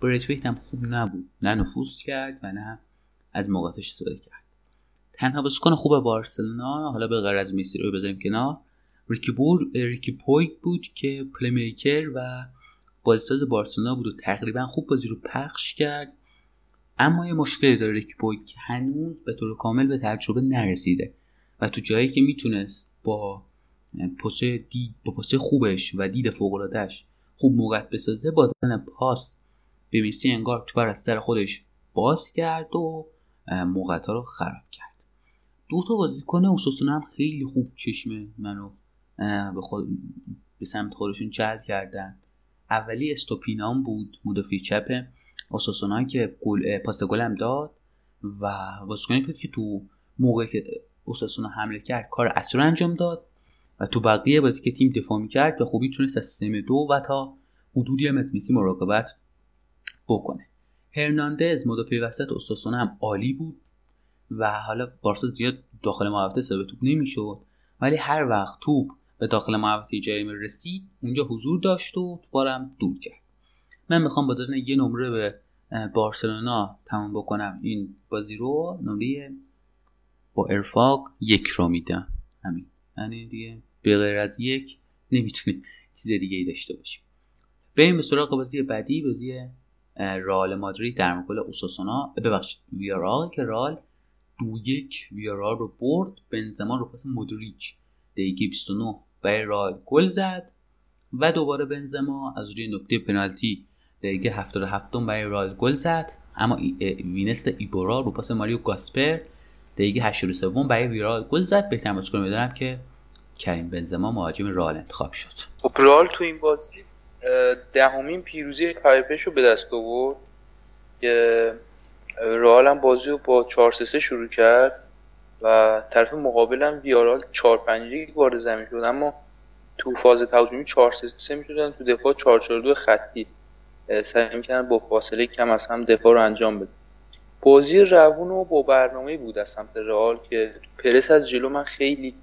بریتویت هم خوب نبود. نه نفوذ کرد و نه از موقعیتاش استفاده کرد. تنها بازیکن خوب بارسلونا حالا به غیر از مسی رو بذاریم کنار ریکی, بور، ریکی پویگ بود که playmaker و بازیساز بارسلونا بود و تقریبا خوب بازی رو پخش کرد. اما یه مشکلی داره ریکی پویگ که هنوز به طور کامل به تجربه نرسیده و تو جایی که می‌تونست با پسه دید با پسه خوبش و دید فوقلادهش خوب موقع بسازه با دادن پاس به میسی انگار تو از سر خودش باز کرد و موقعت ها رو خراب کرد. دو تا بازیکن اوساسونا هم خیلی خوب چشم منو به, خود به سمت خودشون جلب کردن. اولی استوپینام بود مدافع چپ اوساسونا که گل پاس گلم داد و بازیکنی بود که تو موقعی که اوساسونا حمله کرد کار اصلی انجام داد. و تو بقیه بازی که تیم دفاع می‌کرد به خوبی تونست از سم دو و تا حدودی هم از میسی مراقبت بکنه. هرناندز مدافع وسط اوساسونا هم عالی بود و حالا بارسا زیاد داخل محوطه ثابت توپ نمی‌شد. ولی هر وقت توپ به داخل محوطه جریمه رسید اونجا حضور داشت و توپارم دور کرد. من می‌خوام با دادن یه نمره به بارسلونا تمام بکنم. این بازی رو نمره با ارفاق یک رو میدم. همین. یعنی دیگه به غیر از یک نمی‌تونیم چیز دیگه ای داشته باشیم. بریم به سراغ بازی بعدی بازی رال مادرید در مقابل اوساسونا. ببخشید ویارال که رال دو یک ویارال رو برد. بنزما رو پس مودریچ. دقیقه 29 برای رئال گل زد و دوباره بنزما از روی نقطه پنالتی دقیقه 77 برای رئال گل زد. اما ویسنته ایبورا رو پاس ماریو گاسپار دقیقه 83 برای ویارئال گل زد. بهترین بازیکن میدان هم که کریم بنزما مهاجم رئال انتخاب شد. خب رئال تو این بازی دهمین پیروزی پیاپیش رو به دست آورد که رئال هم بازی رو با 4 3 شروع کرد و طرف مقابل هم ویارال 4 5 وارد زمین شد. اما تو فاز تهاجمی 4 3 می‌شدن تو دفاع 4 4 2 خطی. سعی می‌کنن با فاصله کم از هم دفاع رو انجام بده بازی روون و با برنامه بود از سمت رئال که پرس از جلو من خیلی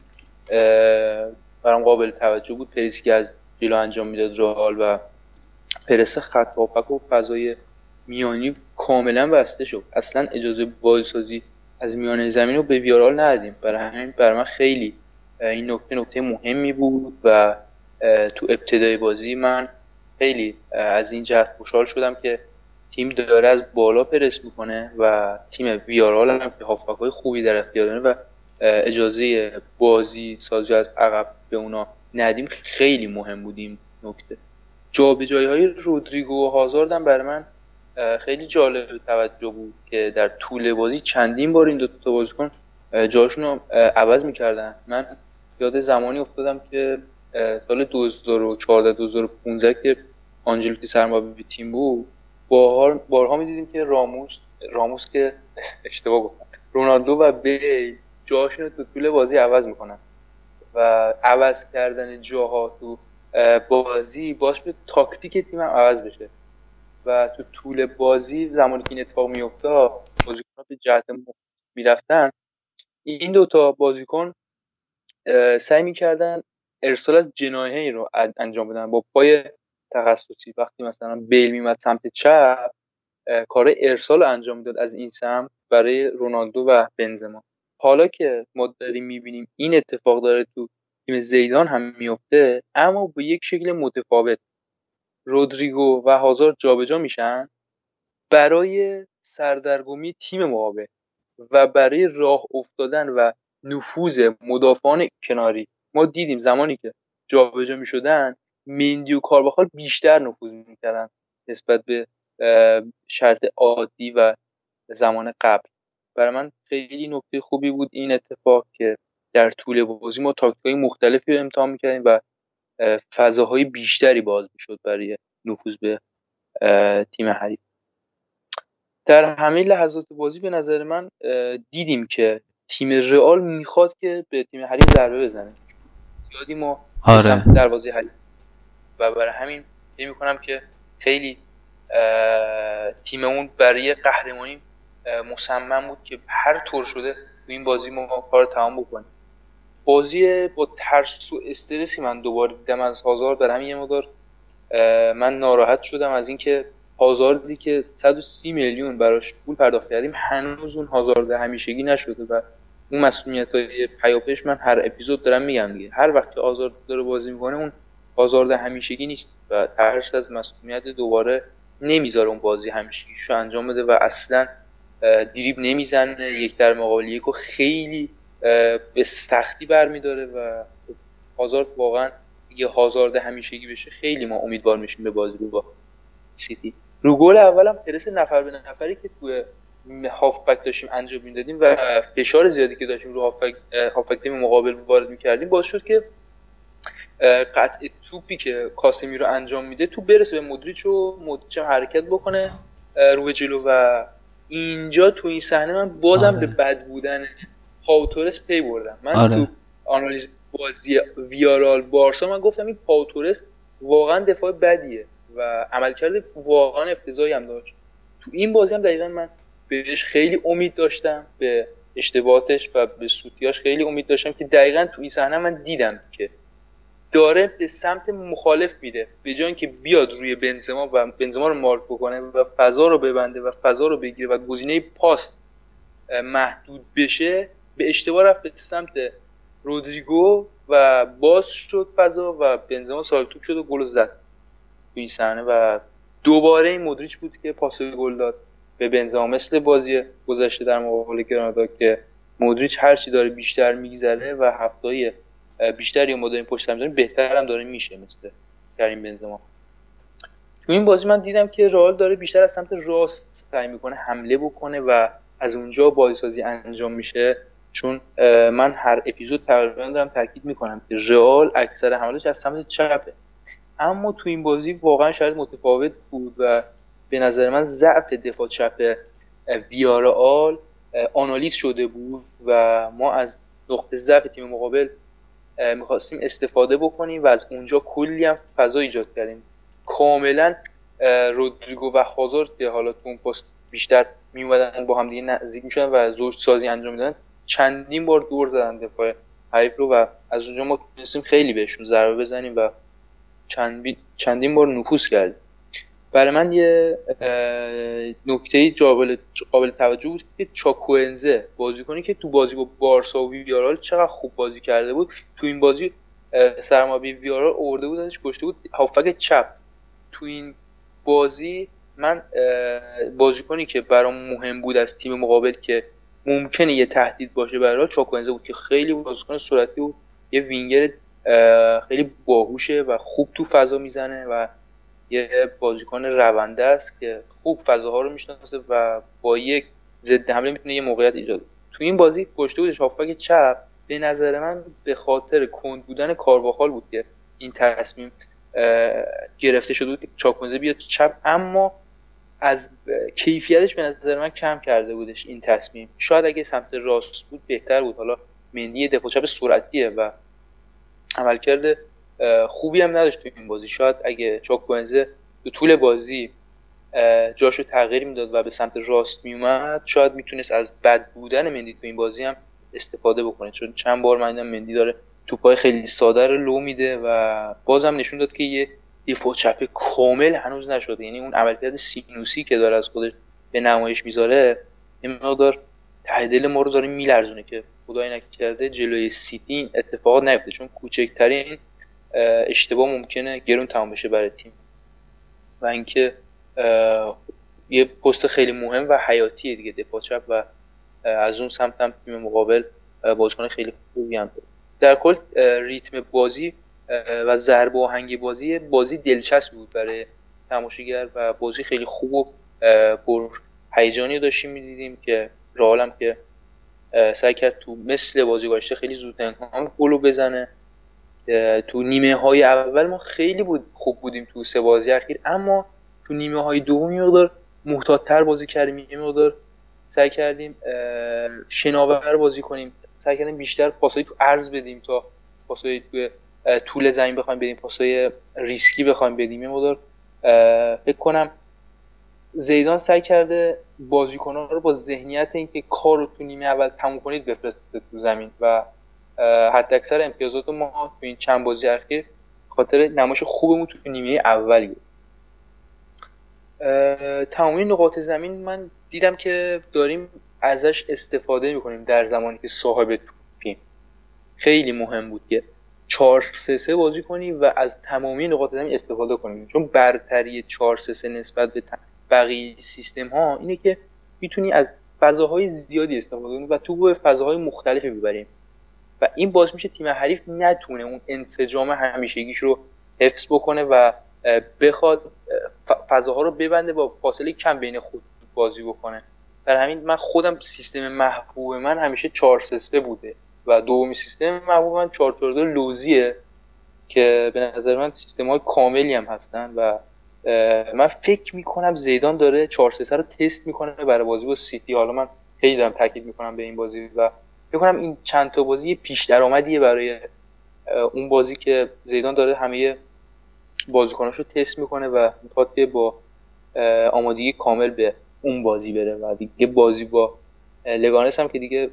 برام قابل توجه بود. پرسی که از جلو انجام می‌داد رئال و پرس خط و فضای میانی کاملا بسته شد. اصلا اجازه بازسازی از میانه زمین رو به ویارال ندادیم. برای همین برای من خیلی این نکته نکته مهمی بود و تو ابتدای بازی من خیلی از این جهت خوشحال شدم که تیم داره از بالا پرس می‌کنه و تیم ویارال هم که هافبک های خوبی در اختیار داره و اجازه بازی سازی از عقب به اونا ندیم. خیلی مهم بود این نکته. جابجایی های رودریگو و هازارد هم برای من خیلی جالب توجه بود که در طول بازی چندین بار این دو تا بازیکن جاشون رو عوض می‌کردن. من یاد زمانی افتادم که سال 2014 2015 که آنجلوتی سرمربی تیم بود بارها بارها می‌دیدیم که راموس راموس که اشتباه گفتم رونالدو و بیل جاشون رو تو طول بازی عوض می‌کنن. و عوض کردن جاها تو بازی باش به تاکتیک تیم هم عوض بشه. و تو طول بازی زمانی که این اتفاق میافتاد بازیکن به جهت می‌رفتن این دوتا بازیکن سعی می‌کردن ارسال از جناهی رو انجام بدن. با پای تخصصی. وقتی مثلا بیل میمد سمت چپ کار ارسال انجام می‌داد از این سمت برای رونالدو و بنزما. حالا که ما داریم می‌بینیم این اتفاق داره تو تیم زیدان هم میفته اما به یک شکل متفاوت. رودریگو و هازار جابجا میشن برای سردرگمی تیم مقابل و برای راه افتادن و نفوذ مدافعان کناری. ما دیدیم زمانی که جابجا می‌شدن مندی و کارباخال بیشتر نفوذ می‌کردن نسبت به شرط عادی و زمان قبل. برای من خیلی نکته خوبی بود این اتفاق که در طول بازی ما تاکتیک‌های مختلفی رو امتحان می‌کردیم و فضاهای بیشتری باز می‌شد برای نفوذ به تیم حریف. در همه لحظات بازی به نظر من دیدیم که تیم رئال می‌خواد که به تیم حریف ضربه بزنه. زیادی ما آره. دروازه حریف. و برای همین فکر می‌کنم که خیلی تیممون برای قهرمانی مصمم بود که هر طور شده تو این بازی ما کار تمام بکنیم. بازی با ترس و استرسی من دوباره دیدم از هازار در همین یه مدار من ناراحت شدم از اینکه هازاردی که 130 میلیون براش پول پرداخت کردیم هنوز اون هازارد همیشگی نشده و اون مسئولیت های پیاپش من هر اپیزود دارم میگم دیگه. هر وقت آزار داره بازی می‌کنه اون آزارد همیشگی نیست و ترس از مسئولیت دوباره نمی‌ذاره اون بازی همیشگیشو انجام بده و اصلا دریب نمی‌زنه یک در مقابل یک خیلی به سختی برمیداره و هازارد واقعا یه هازارد همیشگی بشه خیلی ما امیدوار میشیم به بازی رو با سیتی. رو گل اولم پرس نفر به نفری که توی هافبک داشتیم انجام می‌دادیم و فشار زیادی که داشتیم رو هافبک هافبک تیم مقابل وارد می‌کردیم باعث شد که قطع توپی که کاسمی رو انجام میده تو برسه به مدریچ و مدریچ حرکت بکنه رو به جلو و اینجا تو این صحنه من بازم آره. به بد بودن پاوتورس پی بردم من آره. تو آنالیز بازی ویارال بارسا من گفتم این پاوتورس واقعا دفاع بدیه و عملکرد واقعا افتضاحی هم داشت تو این بازی هم دقیقا من بهش خیلی امید داشتم به اشتباهاتش و به سوتیاش خیلی امید داشتم که دقیقا تو این صحنه من دیدم که داره به سمت مخالف میره. به جای اینکه بیاد روی بنزما و بنزما رو مارک بکنه و فضا رو ببنده و فضا رو بگیره و گزینه پاست محدود بشه به اشتباه رفت به سمت رودریگو و باز شد فضا و بنزما سال توپ شد و گل زد تو این صحنه و دوباره این مدریچ بود که پاس گل داد به بنزما. مثل بازی گذشته در مقابل گرانادا که مودریچ هر چی داره بیشتر میگذره و هفته‌ای بیشتری ما داریم پشت هم بهتر هم داره میشه مثل کریم بنزما. تو این بازی من دیدم که رئال داره بیشتر از سمت راست سعی می‌کنه حمله بکنه و از اونجا بازیسازی انجام میشه. چون من هر اپیزود تقریبا دارم تاکید می‌کنم که رئال اکثر حملش از سمت چپه. اما تو این بازی واقعا شاید متفاوت بود و به نظر من ضعف دفاع چپ ویارال آنالیز شده بود و ما از نقطه ضعف تیم مقابل می‌خواستیم استفاده بکنیم و از اونجا کلی هم فضا ایجاد کردیم. کاملا رودریگو و هازارد که حالا تو اون پست بیشتر می با هم دیگه نزدیک می‌شدن و زوج سازی انجام میدن چندین بار دور زدن دفاع حریف رو و از اونجا ما تونستیم خیلی بهشون ضربه بزنیم و چندین بار نفوذ کردیم. برای من یه نکته قابل قابل توجه بود که چاکوئنزه بازیکنی که تو بازی با بارسا و ویارال چقدر خوب بازی کرده بود. تو این بازی سرمابی ویارال اورده بود ازش گشته بود. هافک چپ. تو این بازی من بازیکنی که برام مهم بود از تیم مقابل که ممکنه یه تهدید باشه برای چاکوئنزه بود که خیلی بازیکن سرعتی بود. یه وینگر خیلی باهوشه و خوب تو فضا می‌زنه و یه بازیکن رونده است که خوب فضاها رو می‌شناسه و با یک ضد حمله می‌تونه یه موقعیت ایجاد تو این بازی گشته بودش هافبک چپ. به نظر من به خاطر کند بودن کارواخال بود که این تصمیم گرفته شده بود که چاکونزه بیاد چپ. اما از کیفیتش به نظر من کم کرده بودش این تصمیم. شاید اگه سمت راست بود بهتر بود. حالا مندی دفاع چپ سرعتیه و عملکرد خوبی هم نداشت تو این بازی. شاید اگه چاکوئنزه تو طول بازی جاشو تغییر می‌داد و به سمت راست میومد شاید می‌تونست از بد بودن مندی تو این بازی هم استفاده بکنه. چون چند بار من مندی داره توپای خیلی ساده رو لو میده و بازم نشون داد که یه دفاع چپ کامل هنوز نشده. یعنی اون عملکرد سینوسی که داره از خودش به نمایش می‌ذاره یه مقدار ته ما رو داره میلرزونه که خدای نکرده جلوی سیتی این اتفاق نیفته. چون کوچکترین اشتباه ممکنه گرون تمام بشه برای تیم. و اینکه یه پست خیلی مهم و حیاتیه دیگه دفاع چپ و از اون سمت هم تیم مقابل بازیکن خیلی خوبی هم در کل ریتم بازی و ضربه آهنگ بازی بازی دلچسب بود برای تماشاگر و بازی خیلی خوب و پر هیجانی داشتیم می‌دیدیم که رئال که سعی کرد تو مثل بازی گذشته خیلی زود هم گلو بزنه. تو نیمه های اول ما خیلی بود خوب بودیم تو سه بازی اخیر اما تو نیمه های دوم مقدار محتاط‌تر بازی کردیم یه مقدار سعی کردیم شناور بازی کنیم سعی کردیم بیشتر پاسایی تو عرض بدیم تا پاسایی تو طول زمین بخوایم بدیم پاسای ریسکی بخوایم بدیم. یه مقدار فکر کنم زیدان سعی کرده بازیکنان رو با ذهنیت اینکه کار تو نیمه اول تموم کنید بفرسته تو زمین و حد اکثر امتیازات ما تو این چند بازی اخیر خاطر نمایش خوبمون تو نیمه اولی بود تمامی نقاط زمین من دیدم که داریم ازش استفاده می‌کنیم در زمانی که صاحب توپیم. خیلی مهم بود که 4 3 3 بازی کنیم و از تمامی نقاط زمین استفاده کنیم چون برتری 4 3 3 نسبت به بقیه سیستم ها اینه که می‌تونی از فضاهای زیادی استفاده کنی و تو به فضاهای مختلفی ببریم و این باعث میشه تیم حریف نتونه اون انسجام همیشگیش رو حفظ بکنه و بخواد فضاها رو ببنده با فاصله کم بین خود بازی بکنه. در همین من خودم سیستم محبوب من همیشه 4 3 بوده و دومی سیستم محبوب من 4 4 لوزیه که به نظر من سیستم های کاملی هم هستن و من فکر می‌کنم زیدان داره 4 3 رو تست می‌کنه برای بازی با سیتی. حالا من خیلی دارم تاکید می‌کنم به این بازی و فکر کنم این چند تا بازی پیش درآمدیه برای اون بازی که زیدان داره همه بازیکناشو تست می‌کنه و می‌خواد که با آمادگی کامل به اون بازی بره و دیگه بازی با لگانس هم که دیگه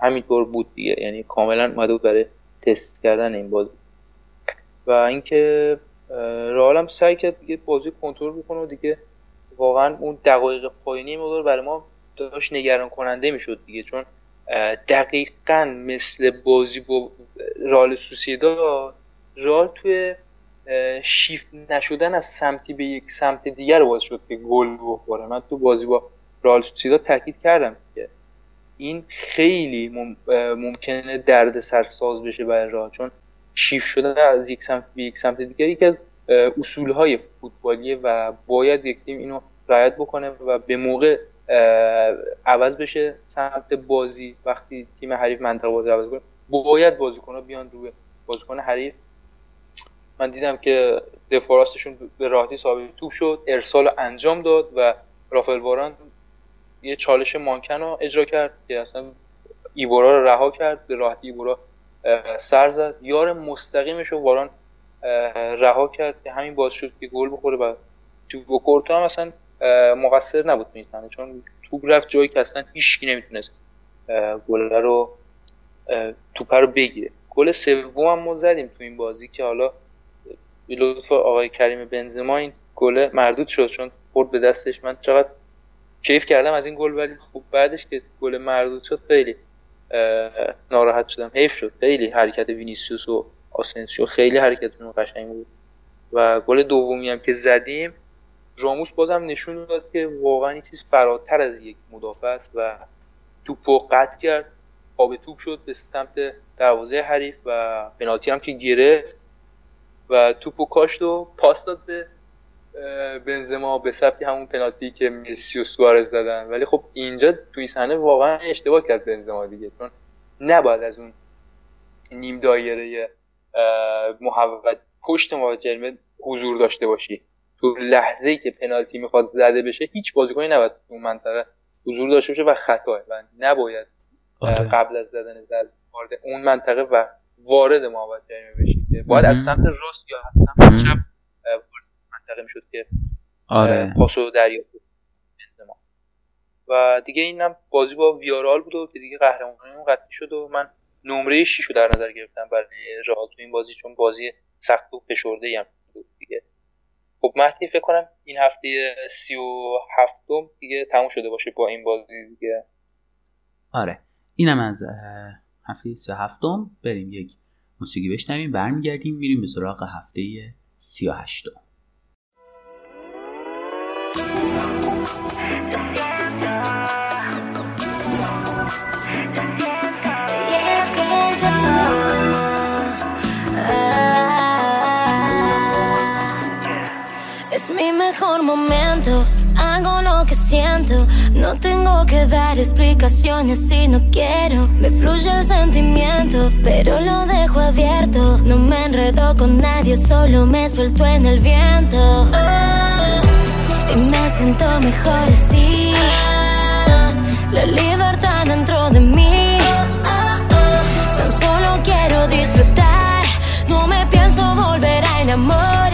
همینطور بود دیگه. یعنی کاملا اومده بود برای تست کردن این بازی. و اینکه رئال هم سعی کرد دیگه بازی کنترل بکنه و دیگه واقعا اون دقایق پایینی مقدار برای ما داشت نگران کننده می‌شد دیگه. چون دقیقا مثل بازی با رال سوسیدا رال توی شیفت نشدن از سمتی به یک سمت دیگر باز شد که گل بخوره. من تو بازی با رال سوسیدا تاکید کردم که این خیلی ممکنه درد سرساز بشه برای رال چون شیفت شدن از یک سمت به یک سمت دیگر یکی از اصول های فوتبالیه و باید یک تیم اینو رعایت بکنه و به موقع عوض بشه سمت بازی. وقتی تیم حریف منطقه بازی عوض کنه باید بازیکن بیان روی بازیکن حریف. من دیدم که دفاراستشون به راحتی ثابت توپ شد ارسال انجام داد و رافل واران یه چالش مانکن رو اجرا کرد که اصلا ایبورا رو رها کرد به راحتی ایبورا سر زد. یار مستقیمش رو واران رها کرد که همین باز شد که گل بخوره و تو هم اصلا مقصر نبود می‌زنه چون توپ رفت جایی که اصلا هیچکی نمی‌تونست گل رو توپ رو بگیره. گل سوم هم ما زدیم تو این بازی که حالا لطف آقای کریم بنزما این گل مردود شد. چون خورد به دستش. من چقدر کیف کردم از این گل ولی خوب بعدش که گل مردود شد خیلی ناراحت شدم. حیف شد. خیلی حرکت وینیسیوس و آسنسیو خیلی حرکتشون قشنگ بود. و گل دومی هم که زدیم راموس بازم نشون داد که واقعا این چیز فراتر از یک مدافع است و توپو قطع کرد. آب توپ شد به سمت دروازه حریف و پنالتی هم که گرفت و توپو کاشت و پاس داد به بنزما به سبک همون پنالتی که مسی و سوارز دادن ولی خب اینجا تو این صحنه واقعا اشتباه کرد بنزما دیگه چون نباید از اون نیم دایره محوط پشت محوط حضور داشته باشی. تو لحظه ای که پنالتی می‌خواد زده بشه هیچ بازیکنی نباید تو اون منطقه حضور داشته باشه و خطاه و نباید آره. قبل از زدن زد وارد اون منطقه و وارد محوط جریمه بشه باید از سمت راست یا از سمت چپ منطقه می‌شد که آره. پاسو دریافت و دیگه اینم بازی با ویارال بود و که دیگه قهرمانیمون قطعی شد و من نمره 6 رو در نظر گرفتم برای رئال تو این بازی چون بازی سخت و فشرده هم بود دیگه. خب مهدی فکر کنم این هفته سی و هفتم دیگه تموم شده باشه با این بازی دیگه. آره. اینم از هفته سی و هفتم. بریم یک موسیقی بشنویم. برمیگردیم میریم به سراغ هفته سی و هشتم. Momento. Hago lo que siento. No tengo que dar explicaciones si no quiero. Me fluye el sentimiento, pero lo dejo abierto. No me enredo con nadie, solo me suelto en el viento. y me siento mejor así. la libertad dentro de mí. Tan solo quiero disfrutar. No me pienso volver a enamorar.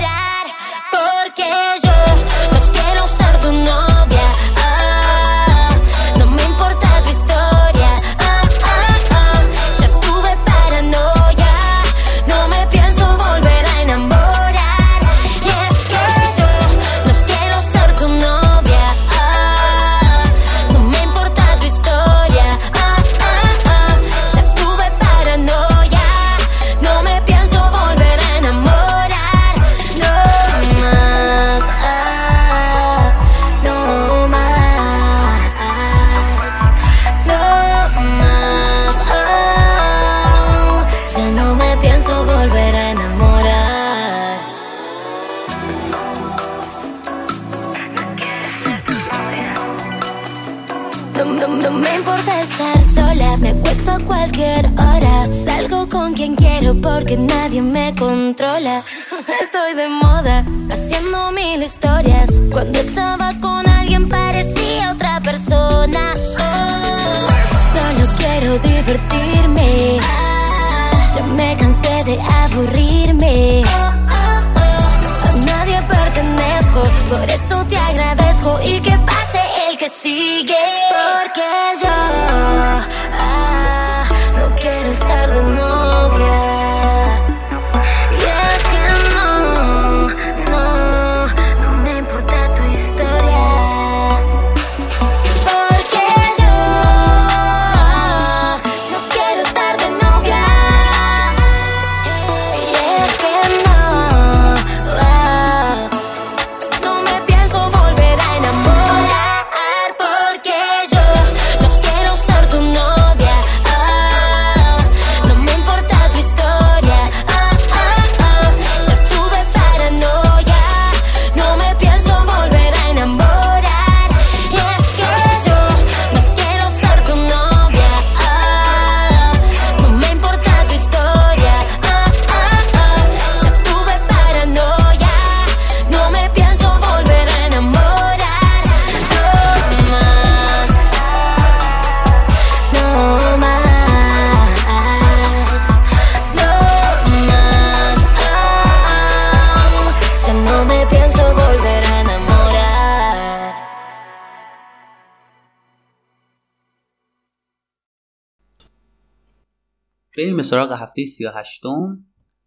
بریم به سراغ هفته 38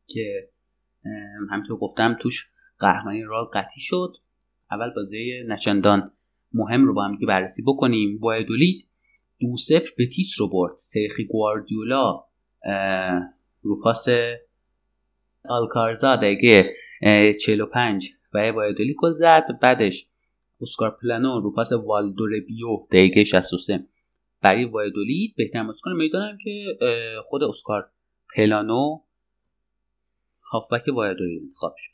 که همینطور گفتم توش قهرمانی را قطعی شد. اول بازی نچندان مهم رو با هم بررسی بکنیم. وایدولید دو صفر بتیس رو برد. سرخی گواردیولا رو پاس آلکارزا دقیقه 45 و وایدولید گل زد. بعدش اسکار پلانو رو پاس والدوربیو دقیقه 63 برای وایادولید بهترین بازیکن میدان هم که خود اسکار پلانو هافبک وایادولید انتخاب شد.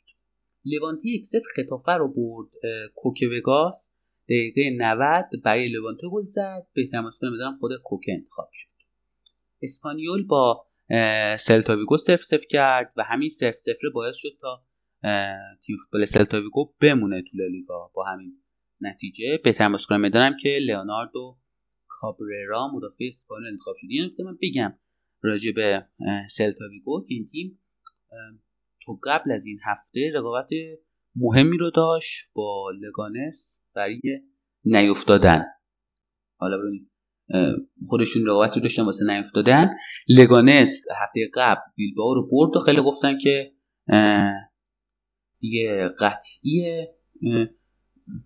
لوانتی یک صفر ختافه رو برد کوکه وگاس. دقیقه 90 برای لوانته گل زد. بهترین بازیکن میدان هم خود کوکه انتخاب شد. اسپانیول با سلتاویگو صفر صفر کرد و همین صفر صفر باعث شد تا تیم فوتبال سلتاویگو بمونه تو لالیگا. با همین نتیجه بهترین بازیکن می‌دانم که لئوناردو کابررا مدافع اسپانیول انتخاب شد یه من بگم راجع به سلتاویگو که این تیم تو قبل از این هفته رقابت مهمی رو داشت با لگانس برای نیفتادن. حالا ببینید خودشون رقابتی داشتن واسه نیفتادن. لگانس هفته قبل بیلباو رو برد و خیلی گفتن که دیگه قطعیه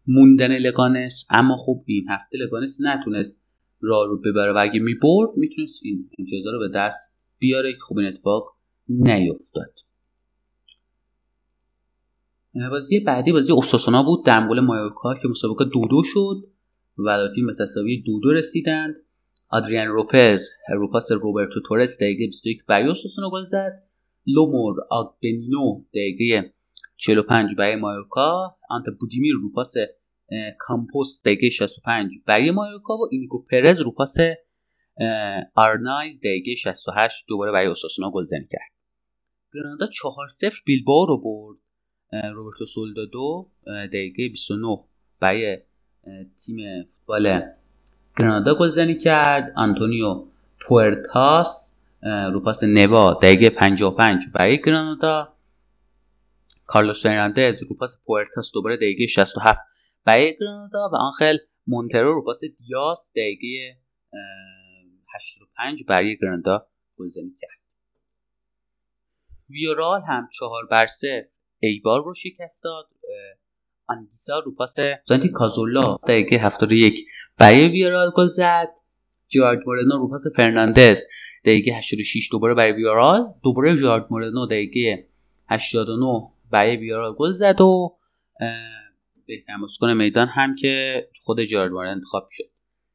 موندن لگانس. اما خب این هفته لگانس نتونست راه رو ببره. و اگه می‌برد می‌تونست این امتیازا رو به دست بیاره که خب این اتفاق نیفتاد. بازی بعدی بازی اوساسونا بود. در مقابل مایورکا که مسابقه دو دو شد و تیم به تساوی دو دو رسیدند. آدریان روپز روپاس روبرتو تورس دقیقه 21 برای اوساسونا گل زد. لومور آگبنینو دقیقه 45 برای مایورکا آنته بودیمیر رو پاس کامپوس دقیقه 65 برای مایورکا و اینیکو پرز رو پاس آرنایز دقیقه 68 دوباره برای اوساسونا گلزنی کرد. گرانادا 4 0 بیلباو رو برد روبرتو سولدادو دقیقه 29 برای تیم فوتبال گرانادا گلزنی کرد. آنتونیو پوئرتاس رو پاس نوا دقیقه 55 برای گرانادا کارلوس فرناندز رو پاس پوئرتاس دوباره دقیقه 67 برای گرانادا و آنخل مونترو رو پاس دیاس دقیقه 85 برای گرانادا گلزنی کرد. ویارئال هم چهار بر سه ایبار رو شکست داد. آنگیسا رو پاس سانتی کازورلا دقیقه 71 برای ویارال گل زد. جرارد مورنو رو پاس فرناندز دقیقه 86 دوباره برای ویارال دوباره جرارد مورنو دقیقه 89 برای ویارال گل زد و بهترین بازیکن میدان هم که خود جرارد مورنو انتخاب شد.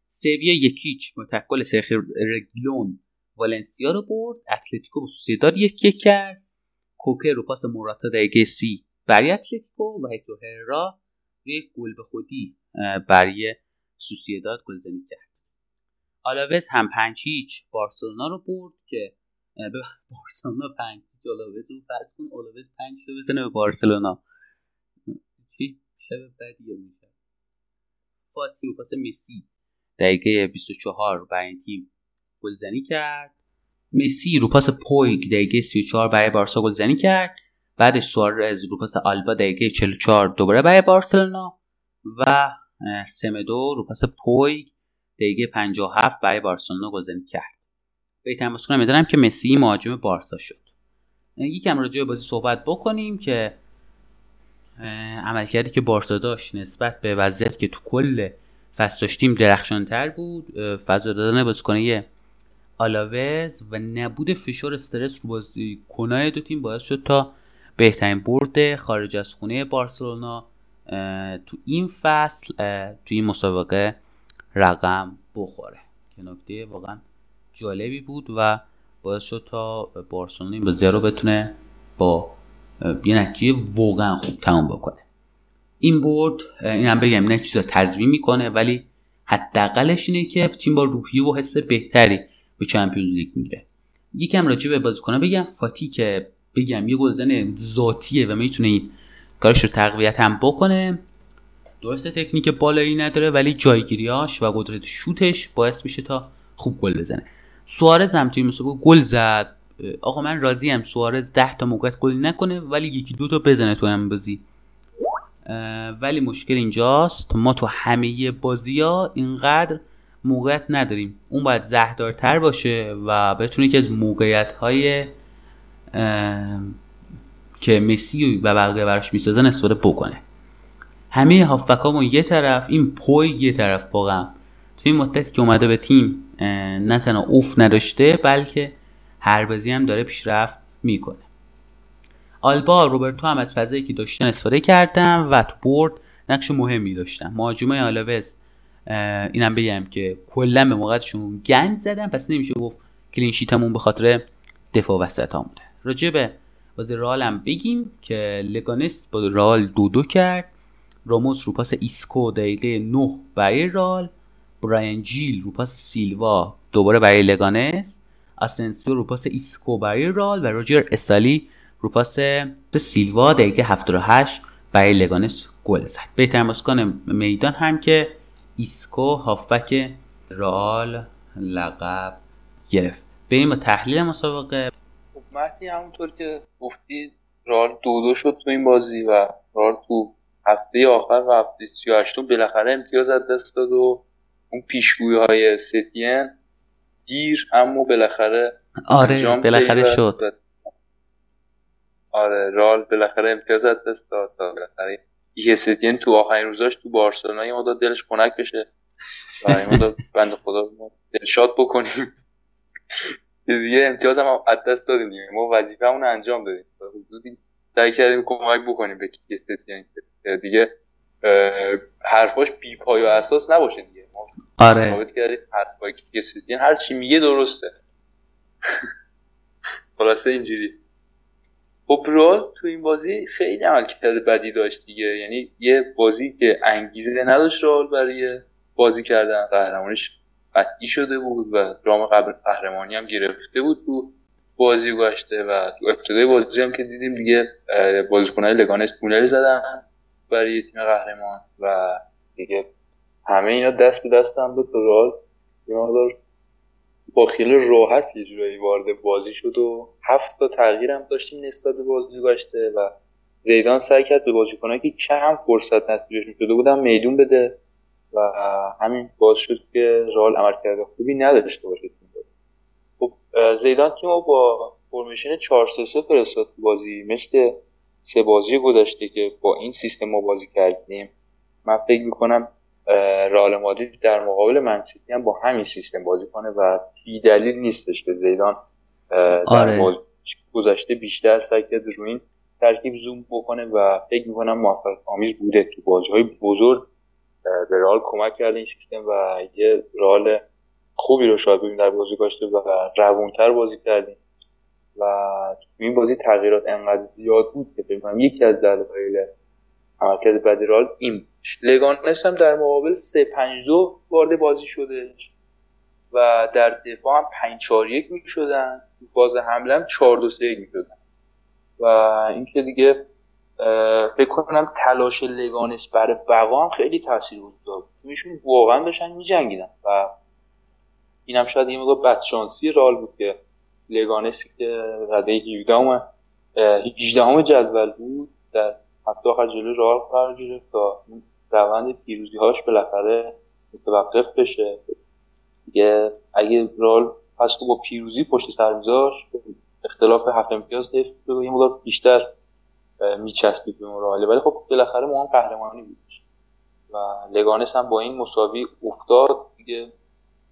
سویا یکیچ متکل شیخ رگلون والنسیا رو برد اتلتیکو با سوسیداد یک یک کرد کوکه رو پاس موراتا دقیقه سی برای اتلتیکو و هکتور هررا روی گل به خودی برای سوسیداد گلزنی کرد. آلاوز هم پنج هیچ بارسلونا رو برد که به بارسلونا پنج هیچ آلاوز رو فرض کن آلاوز پنج رو بزنه به بارسلونا. شب بدیه میشه فاتی رو پاس مسی. دقیقه 24 برای این تیم گلزنی کرد. مسی رو پاس پویگ دقیقه 34 برای بارسا گلزنی کرد. بعدش سوارز رو پاس آلبا دقیقه 44 دوباره برای بارسلونا. و سمدو رو پاس پویگ دقیقه 57 برای بارسلونا گلزنی کرد. بهترین بازیکن می‌دونم که مسی مهاجم بارسا شد. یکم راجع به بازی صحبت بکنیم که عملکردی که بارسا داشت نسبت به وضعیت که تو کل فصل داشتیم درخشانتر بود. فضا دادن بازیکنه آلاوز و نبود فشار استرس رو بازی کنای دو تیم باعث شد تا بهترین برد خارج از خونه بارسلونا. تو این فصل تو این مسابقه رقم بخوره. که نکته واقعا جالبی بود و باعث شد تا بارسلونا این بازی رو بتونه با یه نتیجه واقعا خوب تمام بکنه. این برد این هم بگم این چیزا تضمین می‌کنه ولی حداقلش اینه که تیم با روحیه و حس بهتری به چمپیونز لیگ میره یکم راجع به بازیکن‌ها بگم فاتی که بگم یه گلزن ذاتیه و می‌تونه این کارش رو تقویت هم بکنه. درسته تکنیک بالایی نداره ولی جایگیریاش و قدرت شوتش باعث میشه تا خوب گل بزنه. سوارز هم توی مسابقه گل زد. آقا من راضی هم سوارز 10 تا موقعیت گل نکنه ولی یکی دو تا بزنه تو هم بازی. ولی مشکل اینجاست ما تو همه بازی ها اینقدر موقعیت نداریم. اون باید زهردارتر باشه و بتونه که از موقعیت های که مسی و بقیه براش می‌سازن استفاده بکنه. همه هافبکامون یه طرف این پوی یه طرف واقعا. توی این مدتی که اومده به تیم نه تنها اوف نداشته بلکه هر بازی هم داره پیشرفت می‌کنه. آلبا روبرتو هم از فضایی که داشتن استفاده کردن و تو برد نقش مهمی داشتن. مهاجمای آلاوز اینم بگم که کلا به موقعشون گند زدن پس نمیشه گفت clean sheet مون به خاطر دفاع وسط بوده راجع به بازی رال هم بگیم که لگانس با رال دو دو کرد. راموس رو پاس ایسکو دقیقه 9 برای رال براین جیل رو پاس سیلوا دوباره برای لگانس. آسنسیو رو پاس ایسکو برای رال و روجر آساله رو پاس سیلوا دقیقه 78 برای لگانس گل زد. بهترین بازیکن میدان هم که ایسکو هافبک رال لقب گرفت. بریم با تحلیل مسابقه. خب مهدی همونطور که گفتی رال دو دو شد تو این بازی و رال تو هفته آخر و هفته 38 بالاخره امتیاز از دست داد و اون پیشگویی های ستین دیر اما بالاخره آره بالاخره شد. آره رال بالاخره امتیاز از دست داد تا بالاخره یه تو آخرین روزاش تو بارسلونا یه مدت دلش خنک بشه. و یه مدت بند خدا دلشاد بکنیم. دیگه امتیاز هم از دست دادیم دیگه. ما وظیفه همون انجام دادیم. حدودی سعی کردیم کمک بکنیم به کیستین دیگه. حرفاش بی پای و اساس نباشه دیگه. آره. حرفای کیستین هر چی میگه درسته. خلاصه اینجوری. خب رال تو این بازی خیلی عملکرد بدی داشت دیگه. یعنی یه بازی که انگیزه نداشت رال برای بازی کردن. قهرمانیش قطعی شده بود و رام قبل قهرمانی هم گرفته بود تو بازی گشته و تو ابتدای بازی هم که دیدیم دیگه بازیکنای لگانس تونل زدن برای تیم قهرمان و دیگه همه اینا دست به دست هم بود رال یه با خیلی راحت یه جورایی وارد بازی شد و هفت تا تغییر هم داشتیم نسبت به بازی گشته و زیدان سعی کرد به بازیکنایی که کم فرصت نصیبشون شده بودن میدون بده و همین باز شد که رال عملکرد خوبی نداشته باشه. خب زیدان تیمو با فرمیشن 4 3 3 فرستاد بازی مثل سه بازی گذشته که با این سیستم ما بازی کردیم. من فکر می‌کنم رئال مادرید در مقابل منسیتی هم با همین سیستم بازی کنه و بی دلیل نیستش که زیدان در آره. گذشته بیشتر سعی کرد روی این ترکیب زوم بکنه و فکر می‌کنم موفق آمیز بوده. تو بازی های بزرگ به رئال کمک کرده این سیستم و یه رئال خوبی رو شاید ببینیم در بازی گذشته و روونتر بازی کردیم. و تو این بازی تغییرات انقدر زیاد بود که فکر یکی از دلایل عملکرد بدی رئال این لگانس هم در مقابل 3 5 2 وارد بازی شده. و در دفاع هم 5 4 1 می‌شدن. باز حمله هم 4 2 3 می‌شدن. و اینکه دیگه فکر کنم تلاش لگانس برای بقا هم خیلی تاثیر گذاشت ایشون واقعا داشتن میجنگیدن و اینم شاید یه مقدار بدشانسی رال بود که لگانسی که رده 17 اومد 18 جدول بود در هفته آخر جلوی رال قرار گرفت تا روند پیروزی هاش بالاخره متوقف بشه. دیگه اگه رال تو با پیروزی پشت سر اختلاف هفت امتیاز حفظ یه مقدار بیشتر میچسبید به رال ولی خب بالاخره ما هم قهرمانی بود و لگانس هم با این مساوی افتاد. دیگه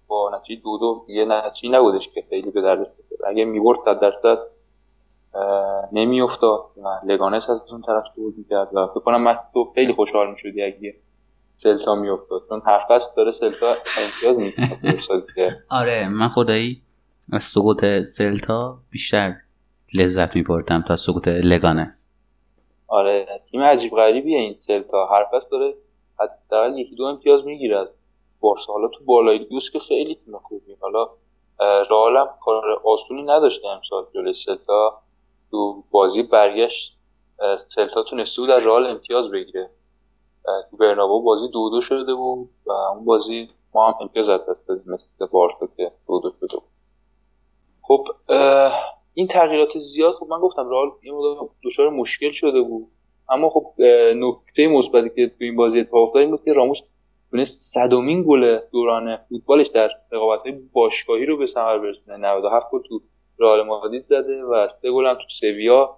با نتیجه دو دو یه نتیجه نبودش که خیلی به دردش اگه می‌برد صد درصد نمیافتاد و لگانس از اون طرف صعود می‌کرد و فکر کنم من تو خیلی خوشحال می‌شدی اگه سلتا میافتاد. چون هر فصل داره سلتا امتیاز می‌گیره آره من خدایی از سقوط سلتا بیشتر لذت میبردم تا سقوط لگانس. آره تیم عجیب غریبیه این سلتا. هر فصل داره حداقل یکی دو امتیاز می‌گیره از بارسا. حالا تو بالای دوست که خیلی تیم خوبی. حالا رئال کار آسونی نداشته امسال جلوی سلتا. تو بازی برگشت سلتا تونسته بود در رال امتیاز بگیره. تو برنابو بازی دو دو شده بود و اون بازی ما هم امتیاز از دست دادیم مثل بارسا که دو دو شده بود. خب این تغییرات زیاد خب من گفتم رال یه مدت دچار مشکل شده بود. اما خب نکته مثبتی که تو این بازی اتفاق افتاد این بود که راموس تونست صدومین گل دوران فوتبالش در رقابت‌های باشگاهی رو به ثمر برسونه. 97 گل تو رئال مادرید زده و سه گل هم تو سویا.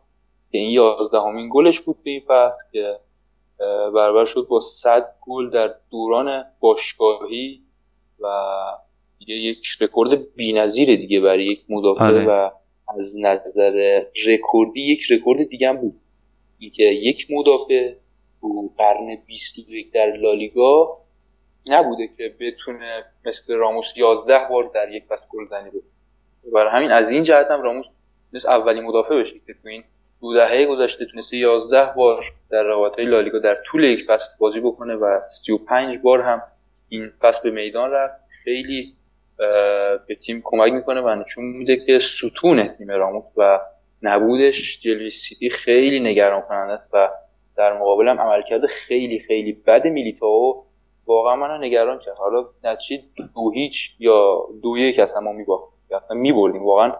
که این 11 همین گلش بود به این فصل که برابر شد با 100 گل در دوران باشگاهی و دیگه یک رکورد بی‌نظیره دیگه برای یک مدافع آره. و از نظر رکوردی یک رکورد دیگه هم بود. اینکه یک مدافع تو قرن 21 در لالیگا نبوده که بتونه مثل راموس 11 بار در یک فصل گلزنی بکنه برای همین از این جهت هم راموس مثل اولین مدافع بشه که تو این دو دهه گذشته تونسته 11 بار در رقابت‌های لالیگا در طول یک فصل بازی بکنه و 35 بار هم این فصل به میدان رفت. خیلی به تیم کمک می‌کنه و نشون میده که ستون تیم راموس و نبودش جلوی سیتی خیلی نگران کننده و در مقابل هم عملکرد خیلی خیلی بد میلیتائو واقعا منو نگران کرد. حالا نتیجه دو هیچ یا دو یک اصلا ما میباخت. یا اصلا میبردیم. واقعا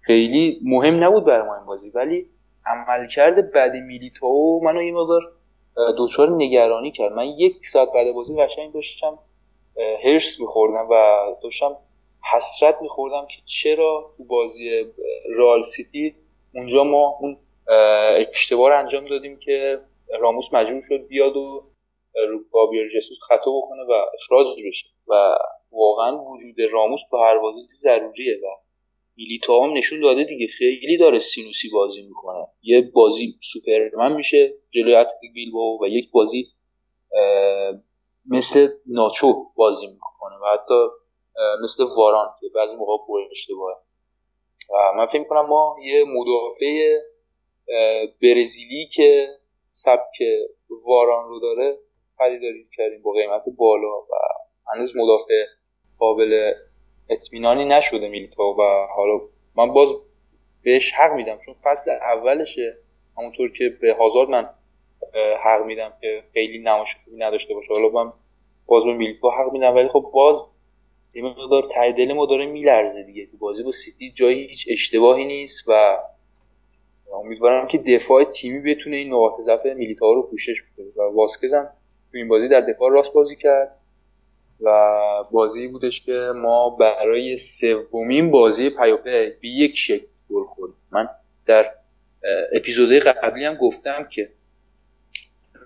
خیلی مهم نبود برای ما این بازی ولی عملکرد بد میلیتائو منو یه مقدار دچار نگرانی کرد. من یک ساعت بعد بازی قشنگ داشتم حرص میخوردم و داشتم حسرت میخوردم که چرا تو بازی اه، رئال سیتی اونجا ما اون اه، اشتباه رو انجام دادیم که راموس مجبور شد بیاد و رو گابریل جسوس خطا بکنه و اخراج بشه. و واقعا وجود راموس تو هر بازی ضروریه و میلیتائو هم نشون داده دیگه. خیلی داره سینوسی بازی می‌کنه. یه بازی سوپرمن میشه جلوی اتلتیک بیلبائو و یک بازی مثل ناچو بازی می‌کنه و حتی مثل واران که بعضی موقع پر اشتباهه. و من فکر کنم ما یه مدافع برزیلی که سبک واران رو داره خریداری کردیم با قیمت بالا و هنوز مدافع قابل اطمینانی نشده میلیتائو و حالا من باز بهش حق میدم چون فصل اولشه. همونطور که به هازارد من حق میدم که خیلی نمایش خوبی نداشته باشه. حالا من باز به میلیتائو حق میدم ولی خب باز یه مقدار ته دل ما داره میلرزه دیگه. تو بازی با سیتی جایی هیچ اشتباهی نیست و امیدوارم که دفاع تیمی بتونه این نقاط ضعف میلیتائو رو پوشش بده. و واسکز هم تو این بازی در دفاع راست بازی کرد. و بازی بودش که ما برای سومین بازی پیاپی به یک شکل گل خوردیم. من در اه، اپیزودهای قبلی هم گفتم که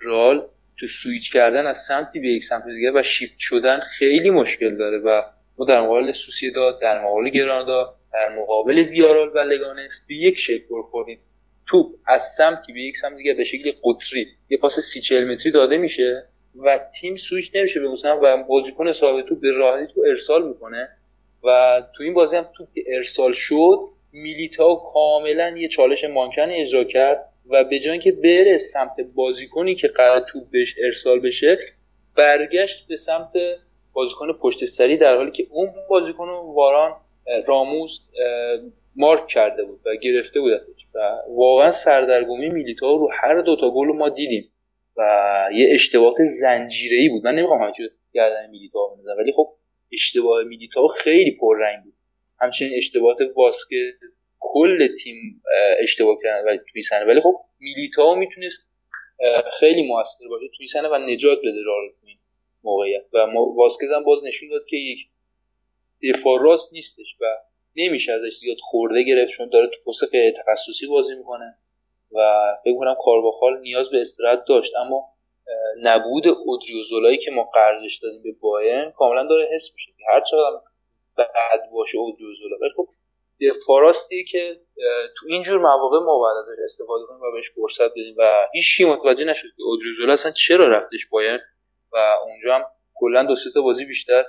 رال تو سویچ کردن از سمتی به یک سمت دیگه و شیفت شدن خیلی مشکل داره و ما در مقابل سوسیداد در مقابل گرانادا در مقابل ویارال و لگانس به یک شکل گل خوردیم. توپ از سمتی به یک سمت دیگه به شکل قطری. یه پاس سی چهل متری داده میشه. و تیم سویچ نمیشه به مثلا و بازیکن صاحب توپ به راحتی تو ارسال می‌کنه. و تو این بازی هم توپ که ارسال شد میلیتاو کاملا یه چالش مانکن اجرا کرد و به جای اینکه بره سمت بازیکنی که قرار توپ بهش ارسال بشه برگشت به سمت بازیکن پشت سری در حالی که اون بازیکن واران راموس مارک کرده بود و گرفته بود و واقعا سردرگمی میلیتائو رو هر دوتا گل ما دیدیم. و یه اشتباهات زنجیره‌ای بود. من نمی‌خوام همه چیز گردن میلیتائو بندازم ولی خب اشتباه میلیتائو خیلی پررنگ بود. همچنین اشتباهات واسکز کل تیم اه، اشتباه کردن ولی توی سنه ولی خب میلیتائو می‌تونست خیلی موثر باشه. توی سنه و نجات بده رئال موقعیت. و واسکز هم باز نشون داد که یک دفاع راست نیستش و نمیشه ازش زیاد خورده گرفت چون داره تو پست تخصصی بازی می‌کنه. و فکر کنم کارواخال نیاز به استراحت داشت. اما نبود اودریوزولایی که ما قرضش دادیم به بایرن کاملا داره حس میشه. هر چقدر بد باشه اودریوزولا. ولی خب دفاع راستی که تو اینجور مواقع ما باید ازش استفاده کنیم و بهش فرصت بدیم و هیچ متوجه نشد که اودریوزولا اصلا چرا رفتش بایرن و اونجا هم کلا دو سه تا بازی بیشتر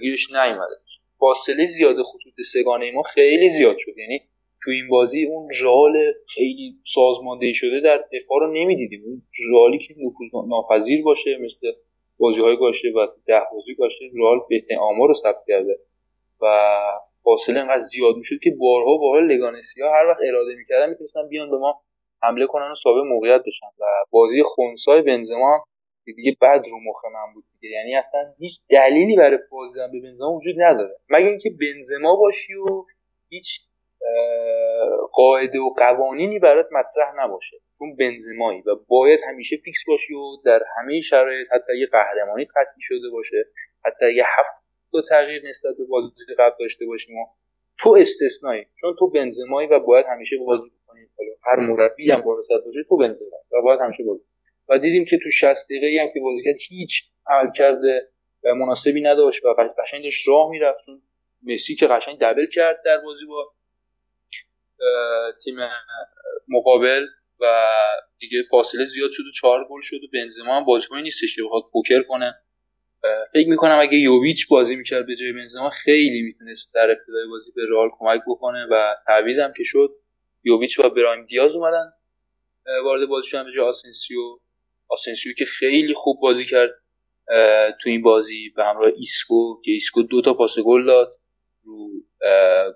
گیرش نیومده. فاصله زیاد خطوط سگانه ما خیلی زیاد شد. یعنی تو این بازی اون رئال خیلی سازماندهی شده در دفاع رو نمی‌دیدیم. اون رئالی که نفوذ ناپذیر باشه مثل بازی های گذشته و ده بازی گذشته رئال بهترین آمار رو ثبت کرده و فاصله انقدر زیاد می‌شد که بارها بارها لگانسیا هر وقت اراده می‌کردن می‌تونستن بیان به ما حمله کنن و صاحب موقعیت بشن. و بازی خونسای بنزما که دیگه بد رو مخ من بود دیگه. یعنی اصلا هیچ دلیلی برای دادن به بنزما وجود نداره. مگه اینکه بنزما باشی و هیچ قاعده و قوانینی برات مطرح نباشه. چون بنزمایی و باید همیشه فیکس باشی و در همه شرایط حتی یه قهرمانی قطعی شده باشه حتی یه هفت تا تغییر نسبت به بازی قبل داشته باشیم و تو استثنایی. چون تو بنزمایی و باید همیشه بازی کنی هر مربی هم واسط باشه تو بنزمایی و باید همیشه بازی و دیدیم که تو 60 دقیقه هم که بازی کرد هیچ عمل کرده مناسبی نداشت و قشنگ داشت راه می‌رفت. مسی که قشنگ دبل کرد در بازی با تیم مقابل و دیگه فاصله زیاد شد و چهار گل شد و بنزما هم بازیکنی نیستش که بخواد پوکر کنه. فکر می‌کنم اگه یوویچ بازی می‌کرد به جای بنزما خیلی می‌تونست در ابتدای بازی به رئال کمک بکنه و تعویض هم که شد یوویچ و براهیم دیاز اومدن وارد بازی شدن به جای آسنسیو. آسنسیو که خیلی خوب بازی کرد تو این بازی به همراه ایسکو که ایسکو دو تا پاس گل داد رو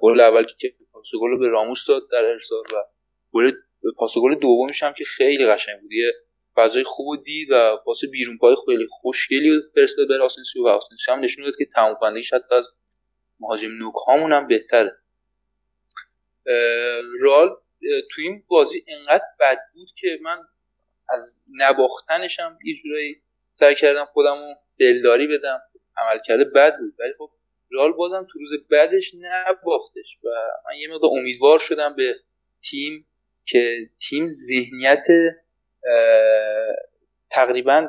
گل اول که پاس گل به راموس داد در ارسال و گل پاس گل دومش هم که خیلی قشنگ بود. یه فضای خوب دید و پاس بیرون پای خیلی خوشگلی فرستاد به آسنسیو و آسنسیو هم نشون داد که تمام کنندگیش از مهاجم نوک هامون هم بهتره. رال تو این بازی انقدر بد بود که من از نباختنش هم یه جورایی سعی کردم خودم دلداری بدم. عمل کرده بد بود ولی خب رال بازم تو روز بعدش نباختش و من یه مقدار امیدوار شدم به تیم که تیم ذهنیت تقریبا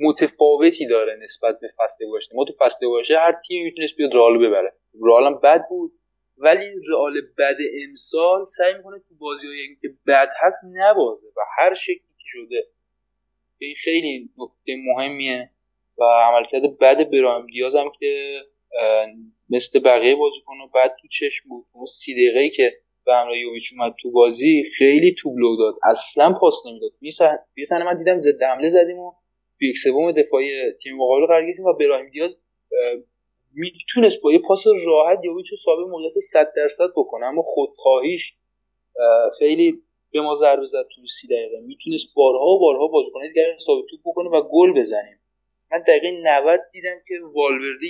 متفاوتی داره نسبت به فصل گذشته. ما تو فصل گذشته هر تیم می‌تونست بیاد رئال ببره. رئال هم بد بود ولی رئال بد امسال سعی می‌کنه تو بازی که بد هست نبازه و هر شکلی که شده. این خیلی نکته مهمیه و عملکرد بد برایم دیاز هم که مثل بقیه بازیکن و بعد تو چشم بود. اون سی دقیقه که به همراه یوویچ اومد تو بازی خیلی توبلو داد. اصلا پاس نمی‌داد. سنه من دیدم ضد حمله زدیم و تو یک سوم دفاعی تیم مقابل قرار گرفتیم و برایم دیاز می‌تونست با یه پاس راحت یوویچ رو ثابت موقعیت 100 درصد بکنه. اما خودخواهیش خیلی به ما ضربه زد تو سی دقیقه. می‌تونست بارها و بارها بازیکن دیگر ثابت توپ بکنه و گل بزنیم من دقیقه 90 دیدم که والورده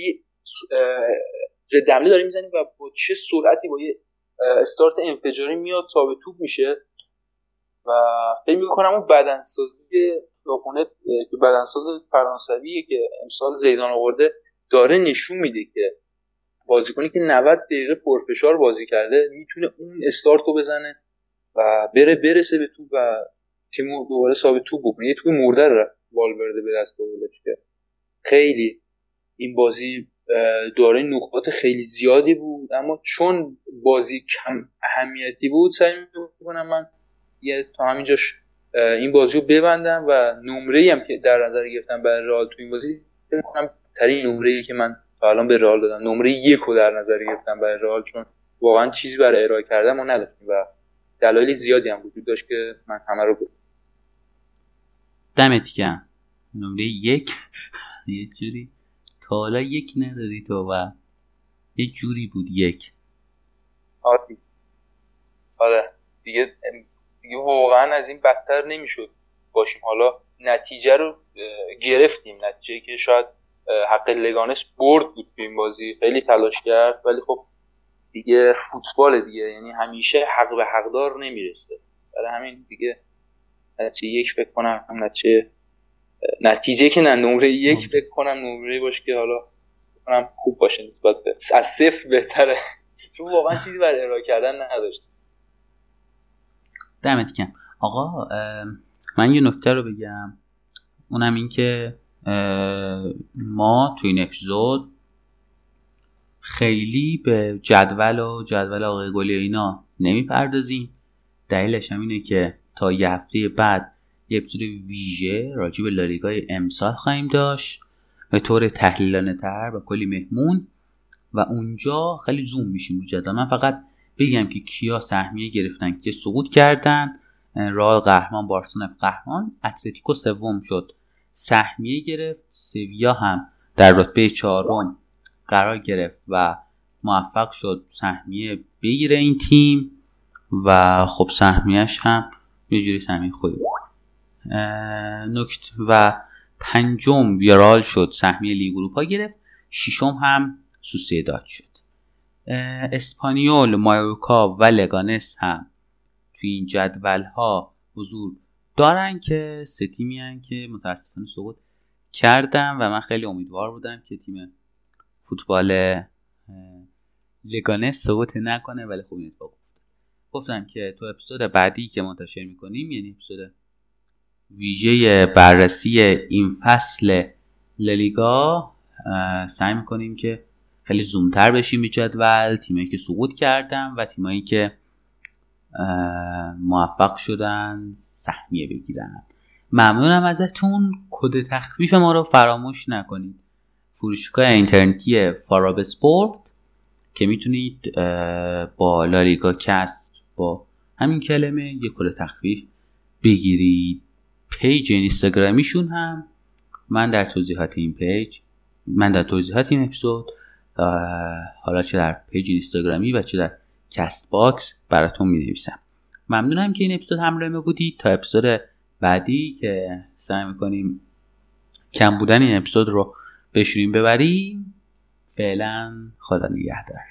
ضد حمله داره می‌زنیم و با چه سرعتی با یه استارت انفجاری میاد ثابت توپ میشه و فکر می‌کنم اون بدنسازی داخونه که بدنساز فرانسویه که امسال زیدان آورده داره نشون میده که بازیکنی که 90 دقیقه پرفشار بازی کرده می‌تونه اون استارت رو بزنه و بره برسه به توپ و تیمو دوباره ثابت توپ بکنه. یه توپ مرده رو والورده به دست آورده خیلی این بازی داره نقاط خیلی زیادی بود. اما چون بازی کم اهمیتی بود سعی می‌کنم من یه تا همینجاش این بازی رو ببندم و نمره هم که در نظر گرفتم برای رئال تو این بازی فکر کنم ترین نمره که من تا الان به رئال دادم. نمره یک رو در نظر گرفتم برای رئال چون واقعا چیزی برای ارائه کردم و نداشتیم و دلایل زیادی هم وجود داشت که من همه رو بود دمت گرم. نمره یک. یه جوری. تا حالا یک ندادی تو و یک جوری بود یک. آره آره. دیگه دیگه واقعا از این بدتر نمی‌شد باشیم. حالا نتیجه رو گرفتیم. نتیجه که شاید حق لگانس برد بود تو این بازی. خیلی تلاش کرد. ولی خب دیگه فوتبال دیگه. یعنی همیشه حق به حقدار نمی‌رسه. برای همین دیگه نتیجه یک فکر کنم نتیجه نتیجه که نه نمره یک فکر کنم نمره باشه که حالا کنم خوب باشه نسبت به از صفر بهتره. چون واقعا چیزی برای ارائه کردن نداشت. دمت کم آقا من یه نکته رو بگم. اونم این که ما تو این اپیزود خیلی به جدول و جدول آقای گلی اینا نمی‌پردازیم. دلیلش هم اینه که تا یه هفته بعد یه اپیزود ویژه راجع به لالیگای امسال خواهیم داشت. به طور تحلیلانه تر و کلی مهمون. و اونجا خیلی زوم میشیم رو جدول. من فقط بگم که کیا سهمیه گرفتن که سقوط کردن. راه قهرمان بارسلونا قهرمان. اتلتیکو سوم شد. سهمیه گرفت. سویا هم در رتبه چهارم قرار گرفت و موفق شد سهمیه بگیره این تیم. و خب سهمیهش هم یه جوری سهمیه خوبی بود. نکت و پنجم ویرال شد سهمیه لیگ اروپا گرفت. ششم هم سوسیداد شد. اسپانیول مایورکا و لگانس هم توی این جدول ها حضور دارن که سه تیمی که متاسفانه سقوط کردم و من خیلی امیدوار بودم که تیم فوتبال لگانه سقوط نکنه ولی خوب این اتفاق گفتم که تو اپیزود بعدی که منتشر می‌کنیم یعنی اپیزود ویژه بررسی این فصل للیگا سعی می‌کنیم که خیلی زومتر بشیم به جدول تیمایی که سقوط کردن و تیمایی که موفق شدن سهمیه بگیرن. ممنونم ازتون. کد تخفیف ما رو فراموش نکنید. فروشگاه اینترنتی فاراب سپورت که می‌تونید با لالیگا کست با همین کلمه یک کد تخفیف بگیرید. پیج اینستاگرامیشون هم. من در توضیحات این پیج من در توضیحات این اپیزود حالا چه در پیج اینستاگرامی و چه در کست باکس براتون می نویسم ممنونم که این اپیزود همراه ما بودید تا اپیزود بعدی که سعی می‌کنیم کم بودن این اپیزود رو بشوریم ببریم. فعلا خدا نگهدار.